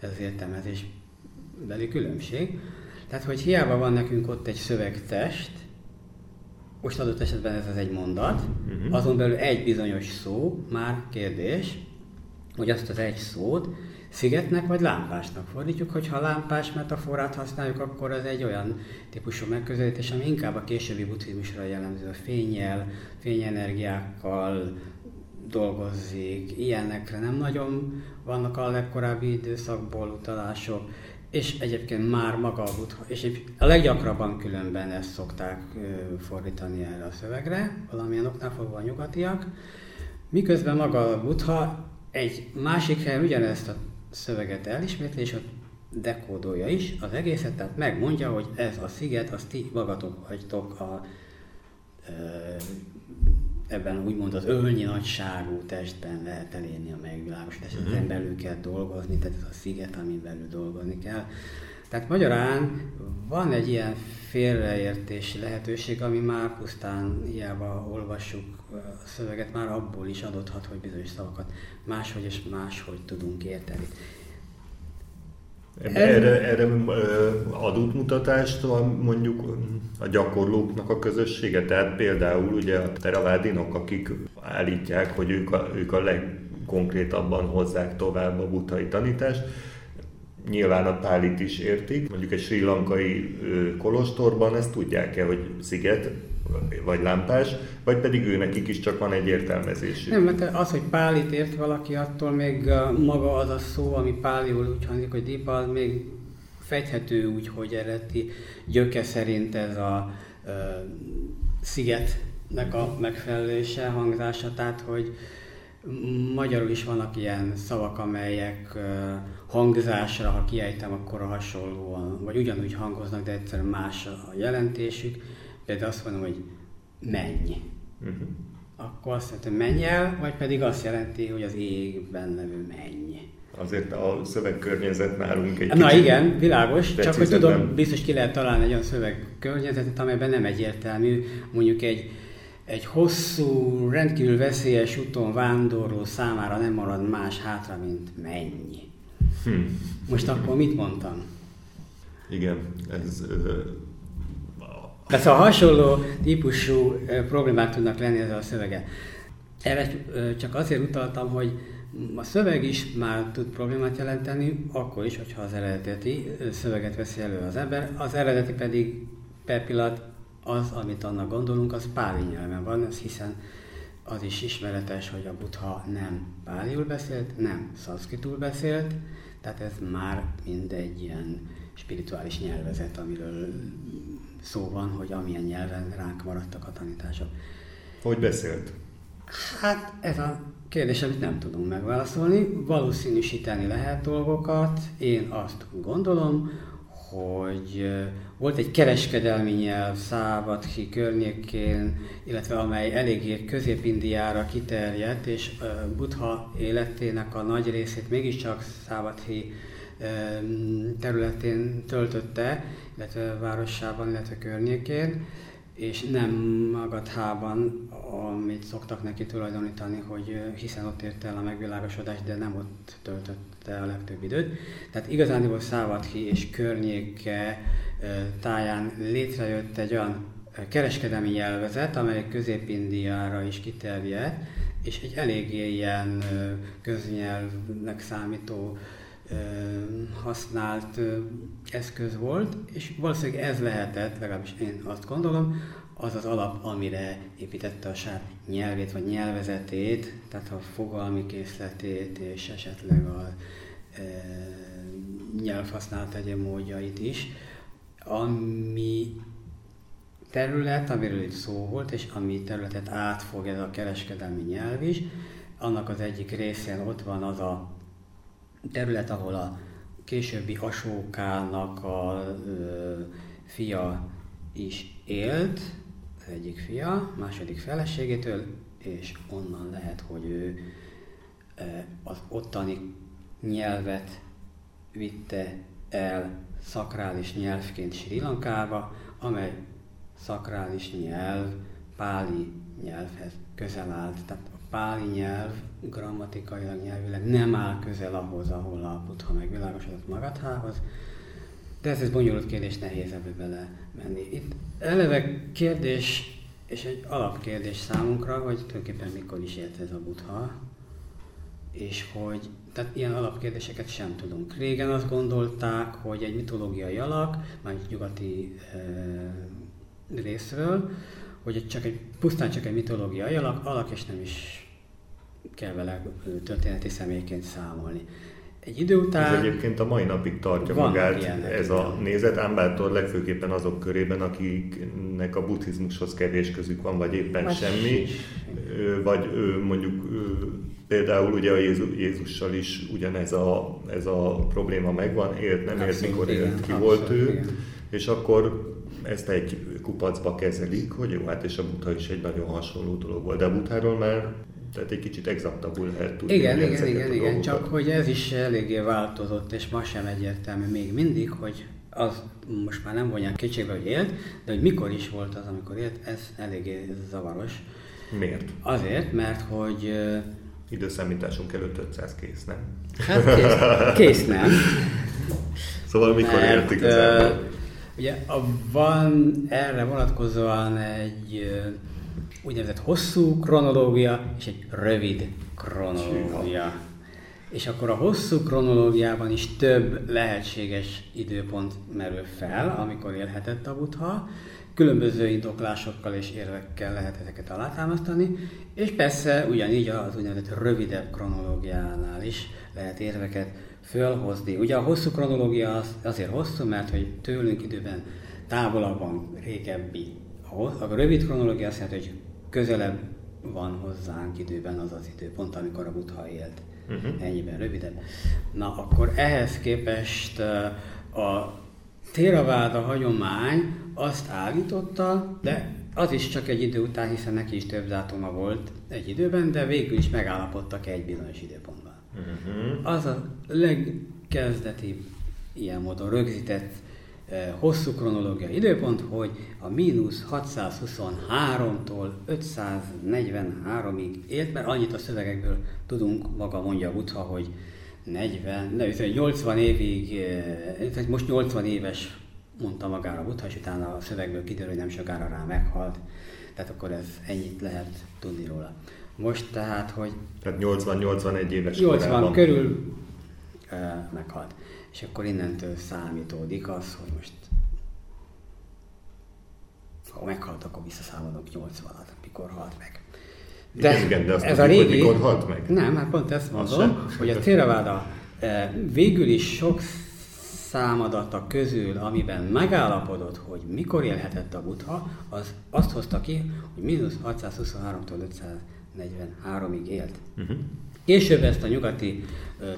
ez az értelmezésbeli különbség. Tehát, hogy hiába van nekünk ott egy szövegtest, most adott esetben ez az egy mondat, uh-huh. azon belül egy bizonyos szó, már kérdés, hogy azt az egy szót szigetnek vagy lámpásnak fordítjuk. Hogyha lámpás metaforát használjuk, akkor ez egy olyan típusú megközelítés, ami inkább a későbbi buddhizmusra jellemző, a fényjel, fényenergiákkal dolgozik, ilyenekre nem nagyon vannak a legkorábbi időszakból utalások, és egyébként már maga a buddha, és a leggyakrabban különben ezt szokták fordítani erre a szövegre, valamilyen oknál fogva a nyugatiak, miközben maga a buddha egy másik helyen ugyanezt a szöveget elismétli, és ott dekódolja is az egészet, tehát megmondja, hogy ez a sziget, az ti magatok vagytok a, ebben úgymond az ölnyi nagyságú testben lehet elérni a megvilágosodást, uh-huh. ezen belül kell dolgozni, tehát ez a sziget, amin belül dolgozni kell. Tehát magyarán van egy ilyen félreértési lehetőség, ami már pusztán hiába olvassuk a szöveget, már abból is adódhat, hogy bizonyos szavakat máshogy és máshogy tudunk érteni. Erre, erre ad útmutatást mondjuk a gyakorlóknak a közössége? Tehát például ugye a teravádinok, akik állítják, hogy ők a, ők a legkonkrétabban hozzák tovább a butai tanítást, nyilván a pálit is értik, mondjuk egy sri lankai kolostorban ezt tudják-e, hogy sziget, vagy lámpás, vagy pedig ő nekik is csak van egy értelmezésük. Nem, mert az, hogy pálit ért valaki, attól még maga az a szó, ami páliul úgy hangzik, hogy dipa, az még fejthető úgy, hogy eredeti gyöke szerint ez a uh, szigetnek a megfelelése, hangzása, tehát hogy magyarul is vannak ilyen szavak, amelyek hangzásra, ha kiejtem, akkor hasonlóan, vagy ugyanúgy hangoznak, de egyszerűen más a jelentésük Például azt mondom, hogy menj. Uh-huh. Akkor azt jelenti, hogy menj el, vagy pedig azt jelenti, hogy az égben levő menj. Azért a szövegkörnyezet nálunk egy Na igen, világos, csak hogy tudom, biztos ki lehet találni egy olyan szövegkörnyezetet, amelyben nem egyértelmű, mondjuk egy, egy hosszú, rendkívül veszélyes úton vándorló számára nem marad más hátra, mint menj. Hm. Most akkor mit mondtam? Igen, ez tehát a hasonló típusú problémák tudnak lenni ezzel a szövege. Erre csak azért utaltam, hogy a szöveg is már tud problémát jelenteni, akkor is, hogyha az eredeti szöveget veszi elő az ember, az eredeti pedig per pillanat az, amit annak gondolunk, az páli nyelven van, hiszen az is ismeretes, hogy a buddha nem páliul beszélt, nem szanszkritul beszélt, tehát ez már mind egy ilyen spirituális nyelvezet, amiről szó van, hogy amilyen nyelven ránk maradtak a tanítások. Hogy beszélt? Hát ez a kérdés, amit nem tudunk megválaszolni. Valószínűsíteni lehet dolgokat. Én azt gondolom, hogy volt egy kereskedelmi nyelv Szávathi környékén, illetve amely eléggé Közép-Indiára kiterjedt, és Buddha életének a nagy részét mégiscsak Szávathi területén töltötte, illetve városában, illetve környékén, és nem Magathában, amit szoktak neki tulajdonítani, hogy hiszen ott érte el a megvilágosodás, de nem ott töltötte a legtöbb időt. Tehát igazán Szávathi és környéke táján létrejött egy olyan kereskedelmi nyelvezet, amely Közép-Indiára is kiterjedt, és egy eléggé ilyen köznyelvnek számító használt eszköz volt, és valószínűleg ez lehetett, legalábbis én azt gondolom, az az alap, amire építette a sár nyelvét vagy nyelvezetét, tehát a fogalmi készletét és esetleg a e, nyelvhasználat egyéb módjait is, ami terület, amiről itt szó volt, és ami területet átfog ez a kereskedelmi nyelv is, annak az egyik részén ott van az a terület, ahol a későbbi Asókának a ö, fia is élt, egyik fia, második feleségétől, és onnan lehet, hogy ő az ottani nyelvet vitte el szakrális nyelvként Sri Lankába, amely szakrális nyelv páli nyelvhez közel állt. Tehát a páli nyelv grammatikailag, nyelvileg nem áll közel ahhoz, ahol a Buddha megvilágosodott Magadhához. De ez egy bonyolult kérdés, nehéz ebbe bele menni. Itt eleve kérdés, és egy alapkérdés számunkra, hogy tulajdonképpen mikor is élt ez a Buddha, és hogy tehát ilyen alapkérdéseket sem tudunk. Régen azt gondolták, hogy egy mitológiai alak, már egy nyugati e, részről, hogy csak egy, pusztán csak egy mitológiai alak, alak és nem is kell vele történeti személyként számolni. Egy idő után... Ez egyébként a mai napig tartja magát ez a nézet, ám bátor legfőképpen azok körében, akiknek a buddhizmushoz kevés közük van, vagy éppen vagy semmi, vagy mondjuk például ugye a Jézus, Jézussal is ugyanez a, ez a probléma megvan, élt, nem élt, mikor élt, igen, ki abszolút, volt ő, igen. és akkor ezt egy kupacba kezelik, hogy jó, hát és a Buddha is egy nagyon hasonló dolog volt, de a Buddháról már tehát egy kicsit exaktabbul lehet tudni. Igen, igen, igen, igen, csak hogy ez is eléggé változott, és ma sem egyértelmű még mindig, hogy az most már nem vonják kétségbe, hogy élt, de hogy mikor is volt az, amikor élt, ez eléggé zavaros. Miért? Azért, mert hogy... Időszámításunk előtt 500 kész, nem? Hát kész, kész nem. szóval mikor mert, élt igazából? Ugye van erre vonatkozóan egy úgynevezett hosszú kronológia és egy rövid kronológia. És akkor a hosszú kronológiában is több lehetséges időpont merül fel, amikor élhetett a butha. Különböző indoklásokkal és érvekkel lehet ezeket alátámasztani, és persze ugyanígy az úgynevezett rövidebb kronológiánál is lehet érveket fölhozni. Ugye a hosszú kronológia az azért hosszú, mert hogy tőlünk időben távolabban régebbi. A rövid kronológia azt jelenti, hogy közelebb van hozzánk időben az az időpont, amikor a Buddha élt. Uh-huh. Ennyiben rövidebb. Na, akkor ehhez képest a Theravada hagyomány azt állította, de az is csak egy idő után, hiszen neki is több dátuma volt egy időben, de végül is megállapodtak egy bizonyos időpontban. Uh-huh. Az a legkezdeti ilyen módon rögzített Eh, hosszú kronológiai időpont, hogy a mínusz 623-tól 543-ig élt, mert annyit a szövegekből tudunk, maga mondja a Buddha, hogy 40, ne, 80 évig, eh, tehát most 80 éves mondta magára a Buddha, és utána a szövegből kiderül, hogy nem sokára rá meghalt. Tehát akkor ez ennyit lehet tudni róla. Most tehát, hogy... Tehát 80-81 éves 80 korában. körül e, meghalt és akkor innentől számítódik az, hogy most ha meghalt, akkor visszaszámolok 80-at, mikor halt meg. De, igen, igen, de azt ez tudjuk, a régi, hogy mikor halt meg? Nem, hát pont ezt mondom, hogy a Theravada eh, végül is sok számadata közül, amiben megállapodott, hogy mikor élhetett a Buddha, az azt hozta ki, hogy mínusz 623-tól 543-ig élt. Uh-huh. Később ezt a nyugati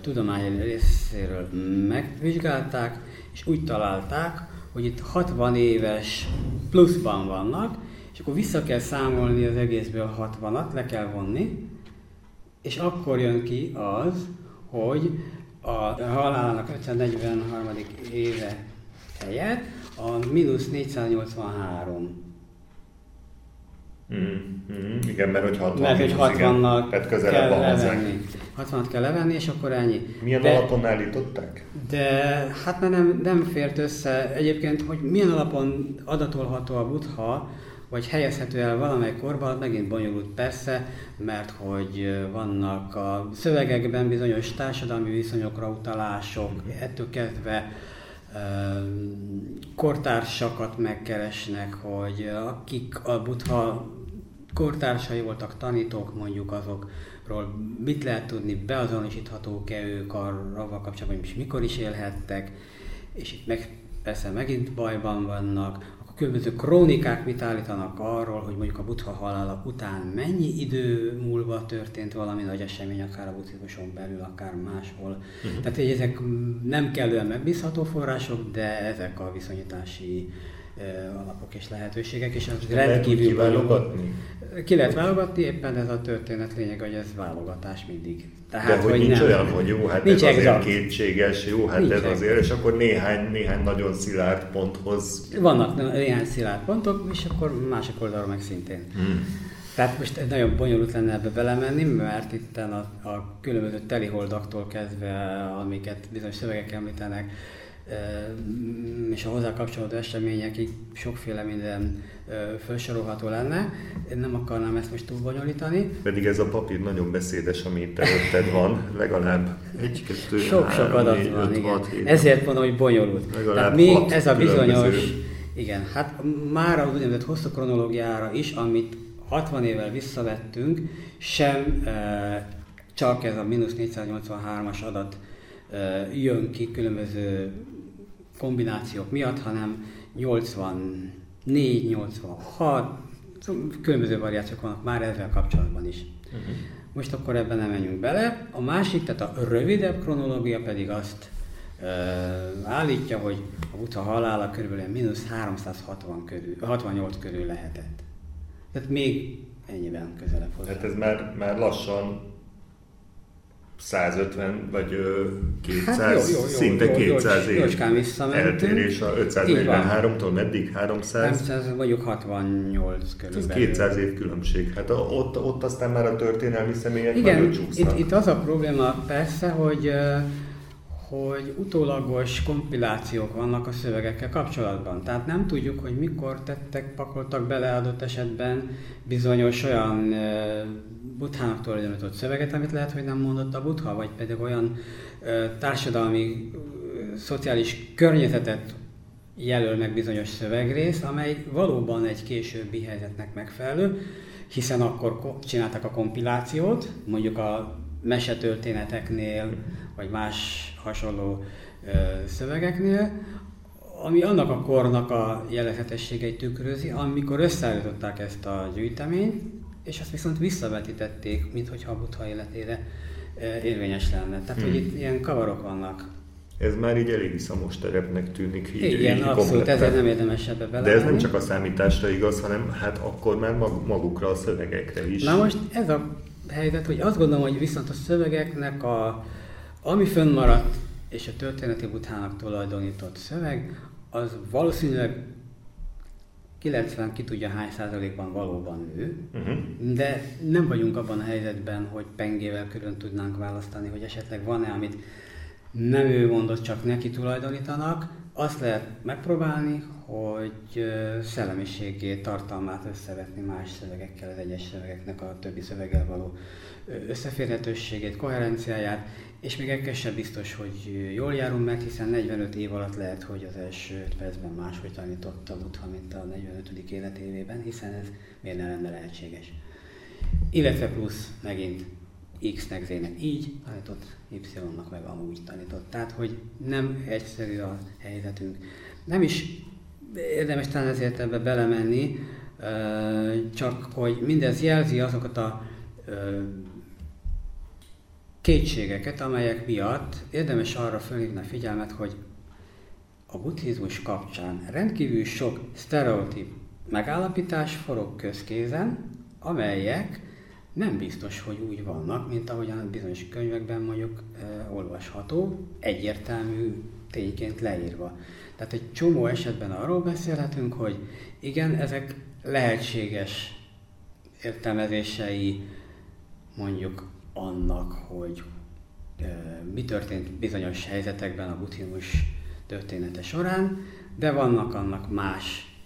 tudomány részéről megvizsgálták, és úgy találták, hogy itt 60 éves pluszban vannak, és akkor vissza kell számolni az egészből 60-at, le kell vonni, és akkor jön ki az, hogy a halálának 543. éve helyett a mínusz 483 Mm, mm, igen, mert hogy 60 Mert hogy 60 tehát közelebb kell levenni. 60 kell levenni, és akkor ennyi. Milyen de, alapon állították? De hát mert nem, nem fért össze. Egyébként, hogy milyen alapon adatolható a buddha, vagy helyezhető el valamely korban, megint bonyolult persze, mert hogy vannak a szövegekben bizonyos társadalmi viszonyokra utalások, ettől kezdve kortársakat megkeresnek, hogy akik a buddha kortársai voltak, tanítók mondjuk azokról, mit lehet tudni, beazonosíthatók-e ők arra kapcsolatban, hogy mikor is élhettek, és itt meg, persze megint bajban vannak, a különböző krónikák mit állítanak arról, hogy mondjuk a buddha halála után mennyi idő múlva történt valami nagy esemény, akár a buddhizmuson belül, akár máshol. Uh-huh. Tehát hogy ezek nem kellően megbízható források, de ezek a viszonyítási alapok és lehetőségek, és az rendkívül válogatni. Ki lehet válogatni, éppen ez a történet lényeg, hogy ez válogatás mindig. Tehát, De hogy, hogy nincs nem, olyan, hogy jó, hát nincs ez exakt. azért kétséges, jó, hát nincs ez exakt. azért, és akkor néhány, néhány nagyon szilárd ponthoz. Vannak néhány szilárd pontok, és akkor másik oldalról meg szintén. Hmm. Tehát most nagyon bonyolult lenne ebbe belemenni, mert itt a, a különböző teliholdaktól kezdve, amiket bizonyos szövegek említenek, és a hozzá kapcsolódó eseményekig sokféle minden felsorolható lenne. Én nem akarnám ezt most túl bonyolítani. Pedig ez a papír nagyon beszédes, ami itt előtted van, legalább egy, kettő, Sok-sok adat van, öt, igen. Hat, Ezért mondom, hogy bonyolult. Legalább Tehát még ez a bizonyos, igen, hát már az úgynevezett hosszú kronológiára is, amit 60 évvel visszavettünk, sem e, csak ez a mínusz 483-as adat jön ki különböző kombinációk miatt, hanem 84, 86, különböző variációk vannak már ezzel kapcsolatban is. Uh-huh. Most akkor ebben nem menjünk bele. A másik, tehát a rövidebb kronológia pedig azt uh, állítja, hogy a Buddha halála körülbelül mínusz 360 körül, 68 körül lehetett. Tehát még ennyiben közelebb hozzá. Hát ez már, már lassan 150 vagy 200, hát jó, jó, jó, szinte jó, 200 év eltérés a 543-tól meddig? 300? 300 vagyok 68 körülbelül. Ez 200 év különbség. Hát ott, ott aztán már a történelmi személyek Igen, itt, itt az a probléma persze, hogy hogy utólagos kompilációk vannak a szövegekkel kapcsolatban. Tehát nem tudjuk, hogy mikor tettek, pakoltak bele adott esetben bizonyos olyan e, buthának tulajdonított szöveget, amit lehet, hogy nem mondott a butha, vagy pedig olyan e, társadalmi, e, szociális környezetet jelöl meg bizonyos szövegrész, amely valóban egy későbbi helyzetnek megfelelő, hiszen akkor csináltak a kompilációt, mondjuk a mesetörténeteknél, vagy más hasonló szövegeknél, ami annak a kornak a jellegzetességeit tükrözi, amikor összeállították ezt a gyűjteményt, és azt viszont visszavetítették, mintha a Buddha életére érvényes lenne. Tehát, hmm. hogy itt ilyen kavarok vannak. Ez már így elég iszamos terepnek tűnik. Így, Igen, így abszolút, ezért nem érdemes ebbe bele. De ez nem csak a számításra igaz, hanem hát akkor már magukra a szövegekre is. Na most ez a helyzet, hogy azt gondolom, hogy viszont a szövegeknek a, ami fönnmaradt, és a történeti butának tulajdonított szöveg, az valószínűleg 90 ki tudja hány százalékban valóban ő, uh-huh. de nem vagyunk abban a helyzetben, hogy pengével külön tudnánk választani, hogy esetleg van-e, amit nem ő mondott, csak neki tulajdonítanak. Azt lehet megpróbálni, hogy szellemiségét, tartalmát összevetni más szövegekkel, az egyes szövegeknek a többi szöveggel való összeférhetőségét, koherenciáját, és még egy sem biztos, hogy jól járunk meg, hiszen 45 év alatt lehet, hogy az első 5 percben máshogy tanította Buddha, mint a 45. életévében, hiszen ez miért ne lenne lehetséges. Illetve plusz megint X-nek, Z-nek így tanított, Y-nak meg amúgy tanított. Tehát, hogy nem egyszerű a helyzetünk. Nem is érdemes talán ezért ebbe belemenni, csak hogy mindez jelzi azokat a kétségeket, amelyek miatt érdemes arra felhívni a figyelmet, hogy a buddhizmus kapcsán rendkívül sok sztereotíp megállapítás forog közkézen, amelyek nem biztos, hogy úgy vannak, mint ahogyan bizonyos könyvekben mondjuk e, olvasható, egyértelmű tényként leírva. Tehát egy csomó esetben arról beszélhetünk, hogy igen, ezek lehetséges értelmezései mondjuk annak, hogy mi történt bizonyos helyzetekben a buddhizmus története során, de vannak annak más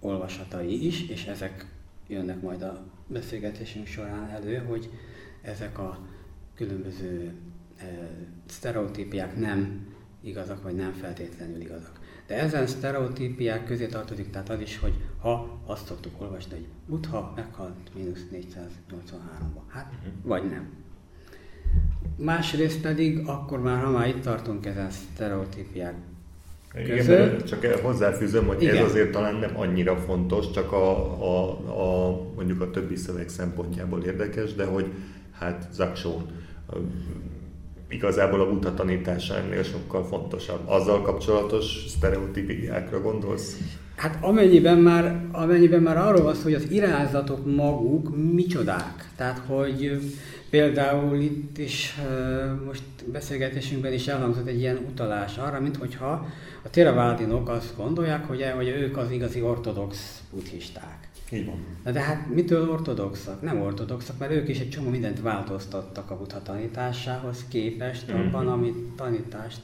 olvasatai is, és ezek jönnek majd a beszélgetésünk során elő, hogy ezek a különböző e, sztereotípiák nem igazak, vagy nem feltétlenül igazak. De ezen sztereotípiák közé tartozik tehát az is, hogy ha azt szoktuk olvasni, hogy Buddha meghalt mínusz 483-ban. Hát, uh-huh. vagy nem. Másrészt pedig, akkor már, ha már itt tartunk ezen sztereotípiák igen, csak hozzáfűzöm, hogy Igen. ez azért talán nem annyira fontos, csak a, a, a, mondjuk a többi szöveg szempontjából érdekes, de hogy hát Zakson igazából a Buddha tanítása ennél sokkal fontosabb. Azzal kapcsolatos sztereotípiákra gondolsz? Hát amennyiben már, amennyiben már arról van szó, hogy az irányzatok maguk micsodák. Tehát, hogy például itt is most beszélgetésünkben is elhangzott egy ilyen utalás arra, mint hogyha a teravádinok azt gondolják, hogy, hogy ők az igazi ortodox buddhisták. Így van. Na de hát mitől ortodoxak? Nem ortodoxak, mert ők is egy csomó mindent változtattak a buddha tanításához képest mm-hmm. abban, amit tanítást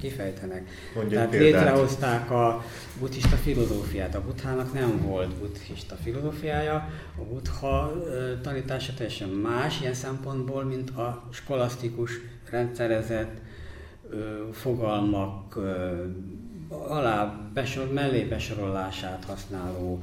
kifejtenek. Mondjuk Tehát példát. létrehozták a buddhista filozófiát. A buddhának nem volt buddhista filozófiája, a buddha tanítása teljesen más ilyen szempontból, mint a skolasztikus rendszerezett fogalmak alá besor, mellé besorolását használó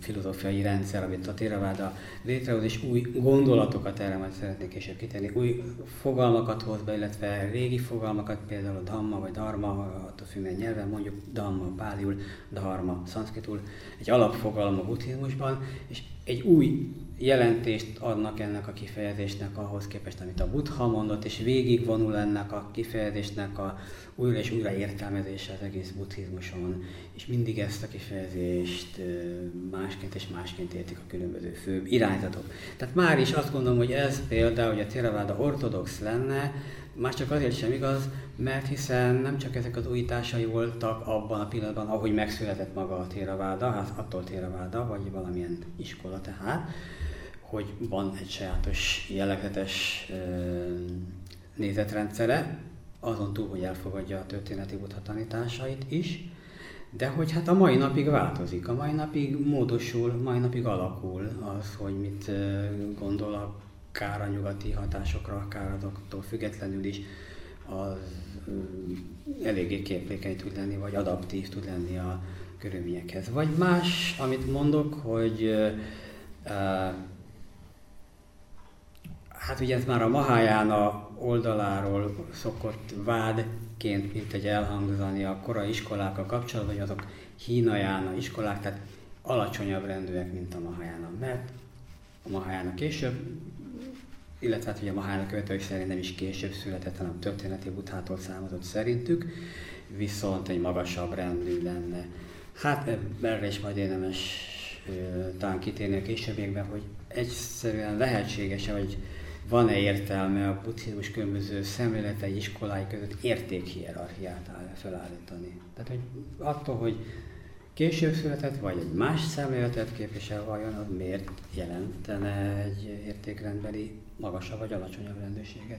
filozófiai rendszer, amit a Theravada létrehoz, és új gondolatokat erre majd szeretnék később kitenni, új fogalmakat hoz be, illetve régi fogalmakat, például a Dhamma vagy Dharma, attól függően nyelven mondjuk Dhamma, Páliul, Dharma, szanszkitul, egy alapfogalom a buddhizmusban, és egy új jelentést adnak ennek a kifejezésnek ahhoz képest, amit a Buddha mondott, és végigvonul ennek a kifejezésnek a újra és újra értelmezése az egész buddhizmuson, és mindig ezt a kifejezést másként és másként értik a különböző fő irányzatok. Tehát már is azt gondolom, hogy ez például, hogy a Theravada ortodox lenne, már csak azért sem igaz, mert hiszen nem csak ezek az újításai voltak abban a pillanatban, ahogy megszületett maga a Theravada, hát attól Theravada, vagy valamilyen iskola tehát, hogy van egy sajátos jellegzetes nézetrendszere, azon túl, hogy elfogadja a történeti buddha tanításait is, de hogy hát a mai napig változik, a mai napig módosul, mai napig alakul az, hogy mit gondol akár a nyugati hatásokra, akár azoktól függetlenül is, az eléggé képlékeny tud lenni, vagy adaptív tud lenni a körülményekhez. Vagy más, amit mondok, hogy Hát ugye ez már a Mahájána oldaláról szokott vádként, mint egy elhangzani a korai iskolákkal kapcsolatban, hogy azok Hínajána iskolák, tehát alacsonyabb rendűek, mint a Mahájána. Mert a Mahájána később, illetve hát ugye a Mahájána követői szerint nem is később született, hanem történeti buthától számozott szerintük, viszont egy magasabb rendű lenne. Hát erre is majd érdemes talán kitérni a későbbiekben, hogy egyszerűen lehetséges-e, hogy van-e értelme a buddhizmus különböző szemléletei iskolái között értékhierarchiát felállítani. Tehát, hogy attól, hogy később született, vagy egy más szemléletet képvisel, vajon az miért jelentene egy értékrendbeli magasabb vagy alacsonyabb rendőrséget?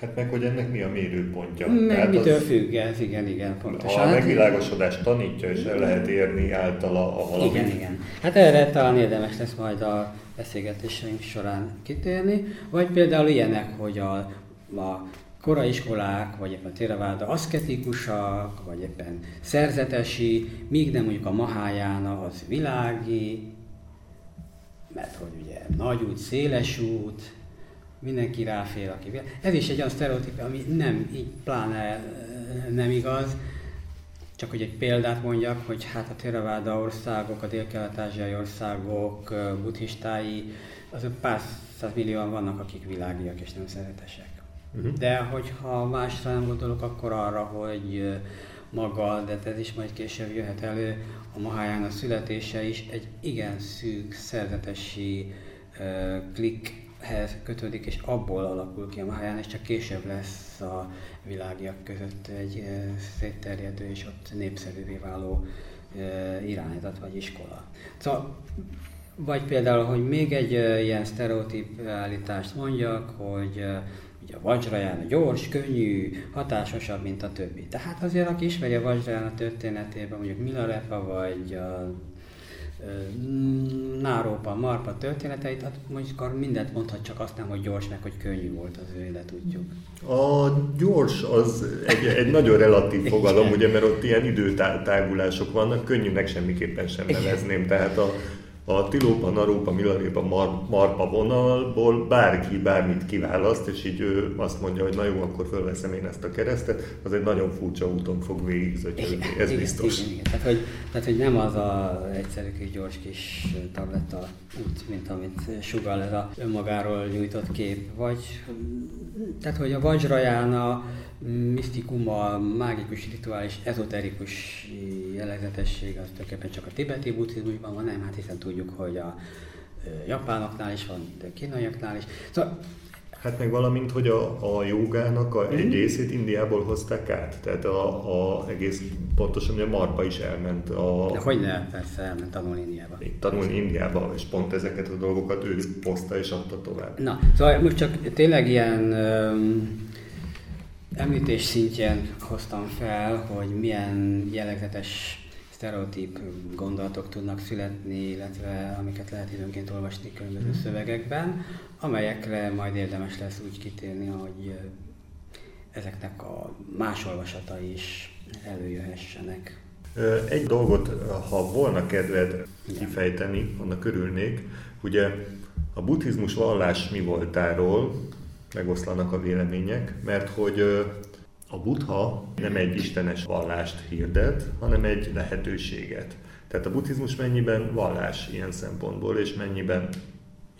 Hát meg, hogy ennek mi a mérőpontja. Meg Tehát mitől az, függ ez, igen, igen, pontosan. Ha a megvilágosodást tanítja, és el lehet érni általa a valamit. Igen, igen. Hát erre talán érdemes lesz majd a beszélgetéseink során kitérni, vagy például ilyenek, hogy a, a korai iskolák, vagy éppen a Theravada aszketikusak, vagy éppen szerzetesi, míg nem mondjuk a Mahájána az világi, mert hogy ugye nagy út, széles út, mindenki ráfér, aki Ez is egy olyan sztereotíp, ami nem így pláne nem igaz, csak hogy egy példát mondjak, hogy hát a Theravada országok, a dél-kelet-ázsiai országok buddhistái, azok pár millióan vannak, akik világiak és nem szeretesek. Uh-huh. De hogyha másra nem gondolok, akkor arra, hogy maga, de ez is majd később jöhet elő, a Mahayana születése is egy igen szűk szerzetesi klik hez kötődik, és abból alakul ki a Mahayana, és csak később lesz a világiak között egy szétterjedő és ott népszerűvé váló irányzat vagy iskola. Szóval, vagy például, hogy még egy ilyen sztereotíp állítást mondjak, hogy ugye a Vajrayana gyors, könnyű, hatásosabb, mint a többi. Tehát azért, aki ismeri a Vajrayana történetében, mondjuk Milarepa vagy a Nárópa, Marpa történeteit, hát mondjuk mindent mondhat, csak azt nem, hogy gyors, meg hogy könnyű volt az ő életútjuk. A gyors az egy, egy nagyon relatív fogalom, ugye, mert ott ilyen időtágulások vannak, könnyűnek semmiképpen sem nevezném, tehát a, a Tilópa, Narópa, Milarépa, Mar- Marpa vonalból bárki bármit kiválaszt, és így ő azt mondja, hogy na jó, akkor fölveszem én ezt a keresztet, az egy nagyon furcsa úton fog végigzötyögni, ez igen, biztos. Igen, igen. Tehát, hogy, tehát, hogy nem az a egyszerű kis gyors kis tabletta út, mint amit sugal ez a önmagáról nyújtott kép, vagy tehát, hogy a Vajrayana misztikuma, mágikus, rituális, ezoterikus jellegzetesség az tulajdonképpen csak a tibeti buddhizmusban van, nem, hát hiszen tudjuk, hogy a japánoknál is van, de kínaiaknál is. Szóval Hát meg valamint, hogy a, a jogának a, egy Mhm. részét Indiából hozták át, tehát a, a egész pontosan, hogy a Marpa is elment a, de hogy ne, persze elment tanulni Indiába. tanulni Indiába, és pont ezeket a dolgokat ő hozta és adta tovább. Na, szóval most csak tényleg ilyen öm, említés szintjén hoztam fel, hogy milyen jellegzetes sztereotíp gondolatok tudnak születni, illetve amiket lehet időnként olvasni különböző szövegekben, amelyekre majd érdemes lesz úgy kitérni, hogy ezeknek a más olvasatai is előjöhessenek. Egy dolgot, ha volna kedved kifejteni, annak örülnék. Ugye a buddhizmus vallás mi voltáról megoszlanak a vélemények, mert hogy a buddha nem egy istenes vallást hirdet, hanem egy lehetőséget. Tehát a buddhizmus mennyiben vallás ilyen szempontból, és mennyiben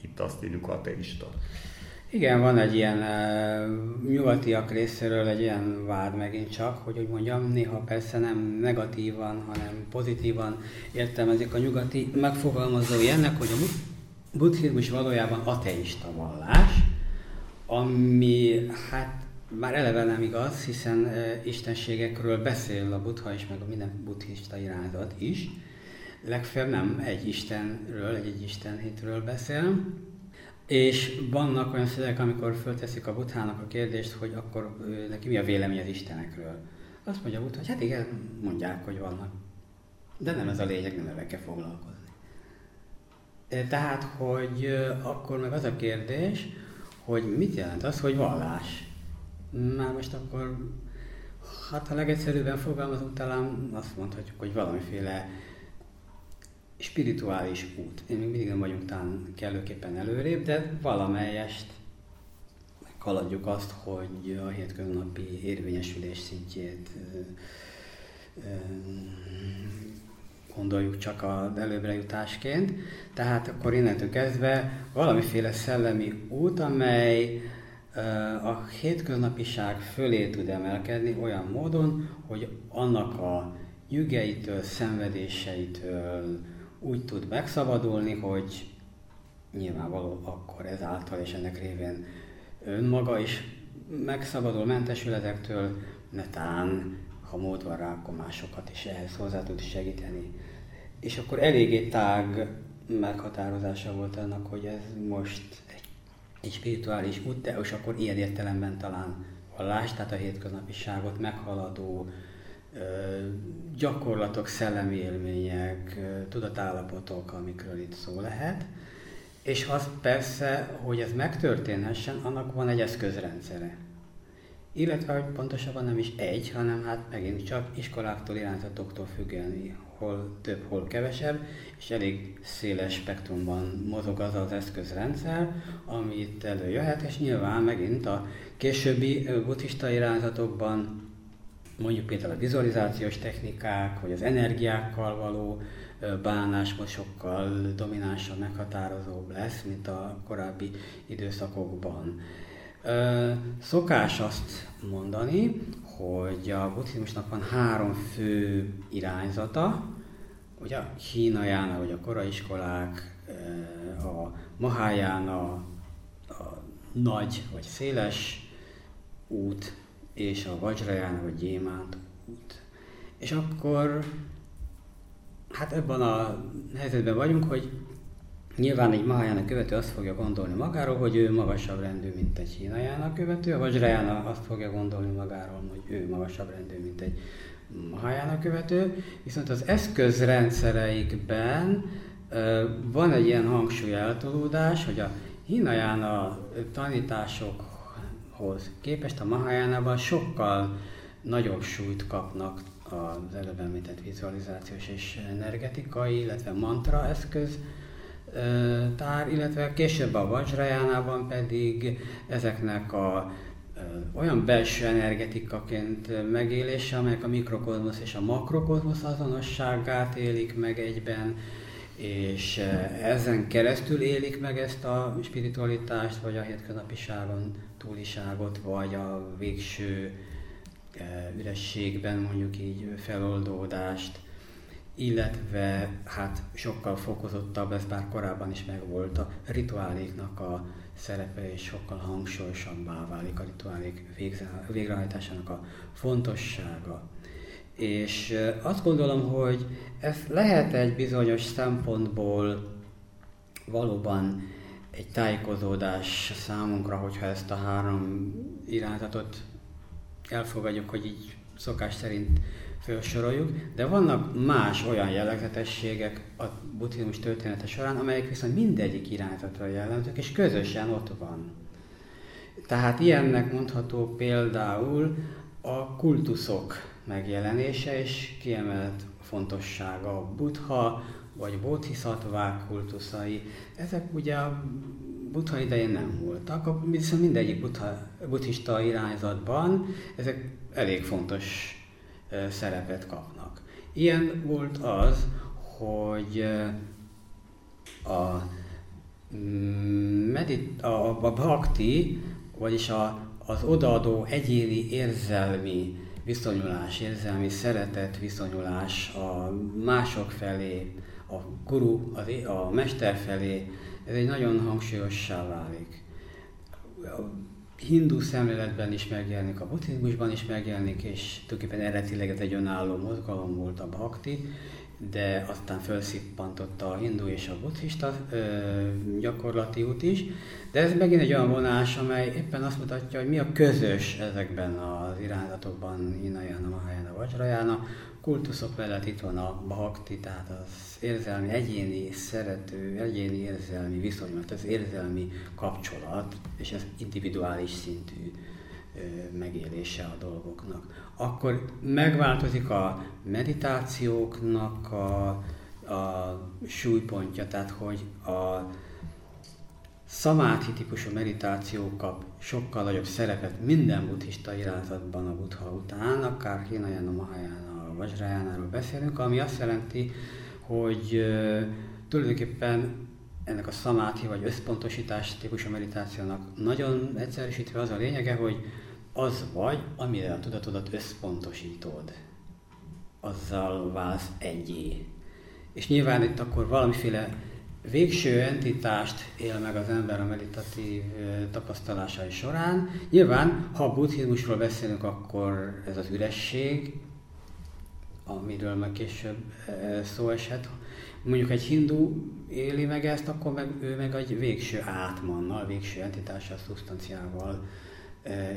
itt azt írjuk ateista. Igen, van egy ilyen uh, nyugatiak részéről egy ilyen vád megint csak, hogy úgy mondjam, néha persze nem negatívan, hanem pozitívan értelmezik a nyugati megfogalmazói ennek, hogy a bud- buddhizmus valójában ateista vallás, ami hát már eleve nem igaz, hiszen uh, istenségekről beszél a buddha is, meg a minden buddhista irányzat is. Legfeljebb nem egy istenről, egy, egy istenhitről beszél, és vannak olyan szövegek, amikor fölteszik a buthának a kérdést, hogy akkor ő, neki mi a vélemény az istenekről. Azt mondja a butha, hogy hát igen, mondják, hogy vannak. De nem ez a lényeg, nem ezzel kell foglalkozni. E, Tehát, hogy akkor meg az a kérdés, hogy mit jelent az, hogy vallás? Már most akkor, hát ha legegyszerűbben fogalmazunk, talán azt mondhatjuk, hogy valamiféle spirituális út. Én még mindig nem vagyunk talán kellőképpen előrébb, de valamelyest haladjuk azt, hogy a hétköznapi érvényesülés szintjét gondoljuk csak az előbbre jutásként. Tehát akkor innentől kezdve valamiféle szellemi út, amely a hétköznapiság fölé tud emelkedni olyan módon, hogy annak a nyügeitől, szenvedéseitől úgy tud megszabadulni, hogy nyilvánvaló akkor ezáltal és ennek révén önmaga is megszabadul, mentesül ezektől, netán, ha mód van rá, akkor másokat is ehhez hozzá tud segíteni. És akkor eléggé tág meghatározása volt annak, hogy ez most egy, egy spirituális út, de és akkor ilyen értelemben talán vallás, tehát a hétköznapiságot meghaladó ö, gyakorlatok, szellemi élmények, ö, tudatállapotok, amikről itt szó lehet. És az persze, hogy ez megtörténhessen, annak van egy eszközrendszere. Illetve, pontosabban nem is egy, hanem hát megint csak iskoláktól, irányzatoktól függően, hol több, hol kevesebb, és elég széles spektrumban mozog az az eszközrendszer, ami itt előjöhet, és nyilván megint a későbbi buddhista irányzatokban mondjuk például a vizualizációs technikák, vagy az energiákkal való bánás most sokkal dominánsabb, meghatározóbb lesz, mint a korábbi időszakokban. Szokás azt mondani, hogy a buddhizmusnak van három fő irányzata, ugye a Hínajána, vagy a koraiskolák, ö, a Mahájána, a nagy vagy széles út, és a Vajrayana vagy Gyémánt út. És akkor, hát ebben a helyzetben vagyunk, hogy nyilván egy Mahayana követő azt fogja gondolni magáról, hogy ő magasabb rendű, mint egy Hínajána követő, a Vajrayana azt fogja gondolni magáról, hogy ő magasabb rendű, mint egy Mahayana követő, viszont az eszközrendszereikben van egy ilyen hangsúly eltolódás, hogy a Hínajána tanításokhoz képest a Mahayánában sokkal nagyobb súlyt kapnak az előbb említett vizualizációs és energetikai, illetve mantra eszköz tár, illetve később a Vajrayánában pedig ezeknek a olyan belső energetikaként megélése, amelyek a mikrokozmosz és a makrokozmosz azonosságát élik meg egyben, és ezen keresztül élik meg ezt a spiritualitást, vagy a hétköznapiságon túliságot, vagy a végső ürességben mondjuk így feloldódást, illetve hát sokkal fokozottabb, ez bár korábban is megvolt, a rituáléknak a szerepe és sokkal hangsúlyosabbá válik a rituálék végrehajtásának a fontossága. És azt gondolom, hogy ez lehet egy bizonyos szempontból valóban egy tájékozódás számunkra, hogyha ezt a három irányzatot elfogadjuk, hogy így szokás szerint felsoroljuk, de vannak más olyan jellegzetességek a buddhizmus története során, amelyek viszont mindegyik irányzatra jellemzők, és közösen ott van. Tehát ilyennek mondható például a kultuszok megjelenése és kiemelt fontossága a buddha vagy bodhisattvák kultuszai. Ezek ugye a buddha idején nem voltak, viszont mindegyik buddha, buddhista irányzatban ezek elég fontos szerepet kapnak. Ilyen volt az, hogy a, mm, medit, a, a bhakti, vagyis a, az odaadó egyéni érzelmi viszonyulás, érzelmi szeretet viszonyulás a mások felé, a guru, a, mester felé, ez egy nagyon hangsúlyossá válik hindu szemléletben is megjelenik, a buddhizmusban is megjelenik, és tulajdonképpen eredetileg ez egy önálló mozgalom volt a bhakti, de aztán felszippantotta a hindu és a buddhista ö, gyakorlati út is. De ez megint egy olyan vonás, amely éppen azt mutatja, hogy mi a közös ezekben az irányzatokban, Hinayana, Mahayana, Vajrayana, kultuszok mellett itt van a bhakti, tehát az érzelmi, egyéni szerető, egyéni érzelmi viszony, mert az érzelmi kapcsolat, és ez individuális szintű megélése a dolgoknak. Akkor megváltozik a meditációknak a, a súlypontja, tehát hogy a szamáthi típusú meditáció kap sokkal nagyobb szerepet minden buddhista irányzatban a buddha után, akár Hinayana, Mahayana, Vajrajánáról beszélünk, ami azt jelenti, hogy tulajdonképpen ennek a szamáthi vagy összpontosítás típusú meditációnak nagyon egyszerűsítve az a lényege, hogy az vagy, amire a tudatodat összpontosítod, azzal válsz egyé. És nyilván itt akkor valamiféle végső entitást él meg az ember a meditatív tapasztalásai során. Nyilván, ha a buddhizmusról beszélünk, akkor ez az üresség, amiről meg később szó esett. Mondjuk egy hindu éli meg ezt, akkor meg ő meg egy végső átmannal, végső entitással, szubstanciával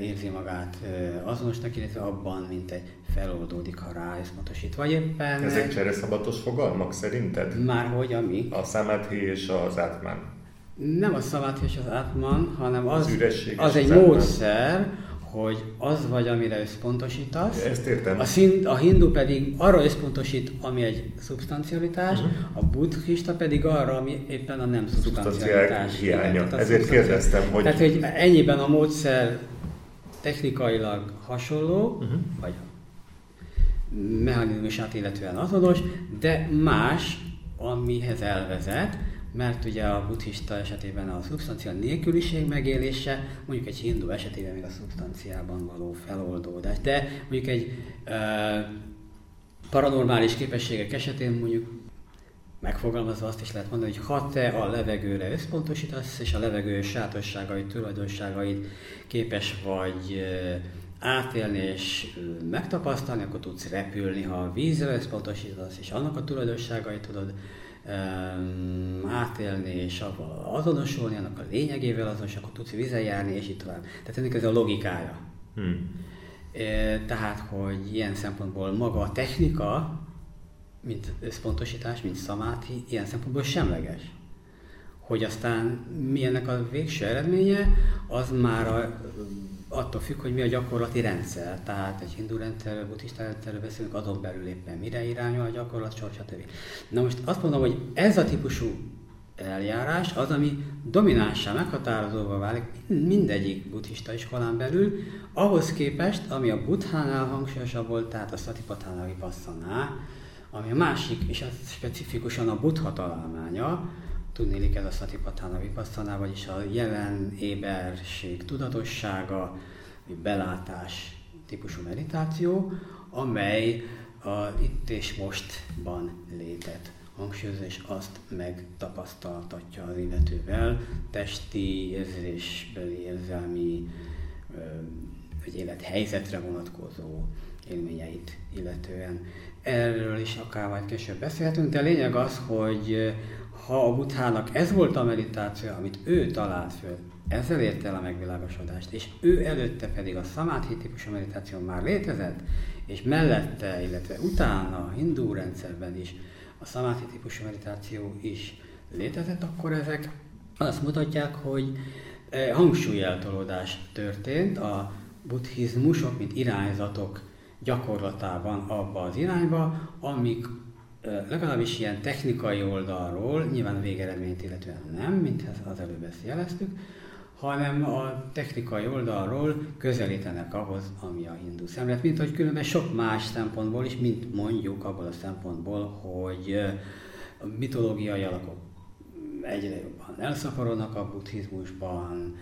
érzi magát azonosnak, illetve abban, mint egy feloldódik, ha ráeszpontosít. Vagy éppen... Ezek csereszabatos fogalmak szerinted? Már hogy, ami? A samadhi és az átman. Nem a samadhi és az átman, hanem az, az, az egy módszer, hogy az vagy, amire összpontosítasz. Ezt értem. A, szint, a hindu pedig arra összpontosít, ami egy szubstancialitás, uh-huh. a buddhista pedig arra, ami éppen a nem szubstancialitás. hiánya. Igen, Ezért kérdeztem, hogy... Tehát, hogy ennyiben a módszer technikailag hasonló, uh-huh. vagy mechanizmusát illetően azonos, de más, amihez elvezet, mert ugye a buddhista esetében a szubstancia nélküliség megélése, mondjuk egy hindu esetében még a szubstanciában való feloldódás. De mondjuk egy uh, paranormális képességek esetén mondjuk megfogalmazva azt is lehet mondani, hogy ha te a levegőre összpontosítasz, és a levegő sátosságait, tulajdonságait képes vagy átélni és megtapasztalni, akkor tudsz repülni, ha a vízre összpontosítasz, és annak a tulajdonságait tudod átélni és azonosulni, annak a lényegével azonos, akkor tudsz vizen járni, és így tovább. Tehát ennek ez a logikája. Hmm. Tehát, hogy ilyen szempontból maga a technika, mint összpontosítás, mint szamáti, ilyen szempontból semleges. Hogy aztán mi ennek a végső eredménye, az már a attól függ, hogy mi a gyakorlati rendszer. Tehát egy hindu rendszerről, buddhista rendszerről beszélünk, azon belül éppen mire irányul a gyakorlat, sor, stb. Na most azt mondom, hogy ez a típusú eljárás az, ami dominánsá meghatározóvá válik mindegyik buddhista iskolán belül, ahhoz képest, ami a buddhánál hangsúlyosabb volt, tehát a Satipatthana Vipassana, ami a másik, és az specifikusan a buddha találmánya, tudnélik ez a Satipatthana Vipassana, vagyis a jelen éberség tudatossága, belátás típusú meditáció, amely a itt és mostban létet hangsúlyozza, és azt megtapasztaltatja az illetővel testi, érzésbeli, érzelmi, vagy élethelyzetre vonatkozó élményeit illetően. Erről is akár majd később beszélhetünk, de a lényeg az, hogy ha a Buthának ez volt a meditáció, amit ő talált föl, ezzel érte el a megvilágosodást, és ő előtte pedig a szamáthi típusú meditáció már létezett, és mellette, illetve utána a hindú rendszerben is a szamáthi típusú meditáció is létezett, akkor ezek azt mutatják, hogy eh, hangsúlyeltolódás történt a buddhizmusok, mint irányzatok gyakorlatában abba az irányba, amik legalábbis ilyen technikai oldalról, nyilván végeredményt illetően nem, mint az előbb ezt jeleztük, hanem a technikai oldalról közelítenek ahhoz, ami a hindu szemlélet, mint hogy különben sok más szempontból is, mint mondjuk abból a szempontból, hogy a mitológiai alakok egyre jobban elszaporodnak a buddhizmusban,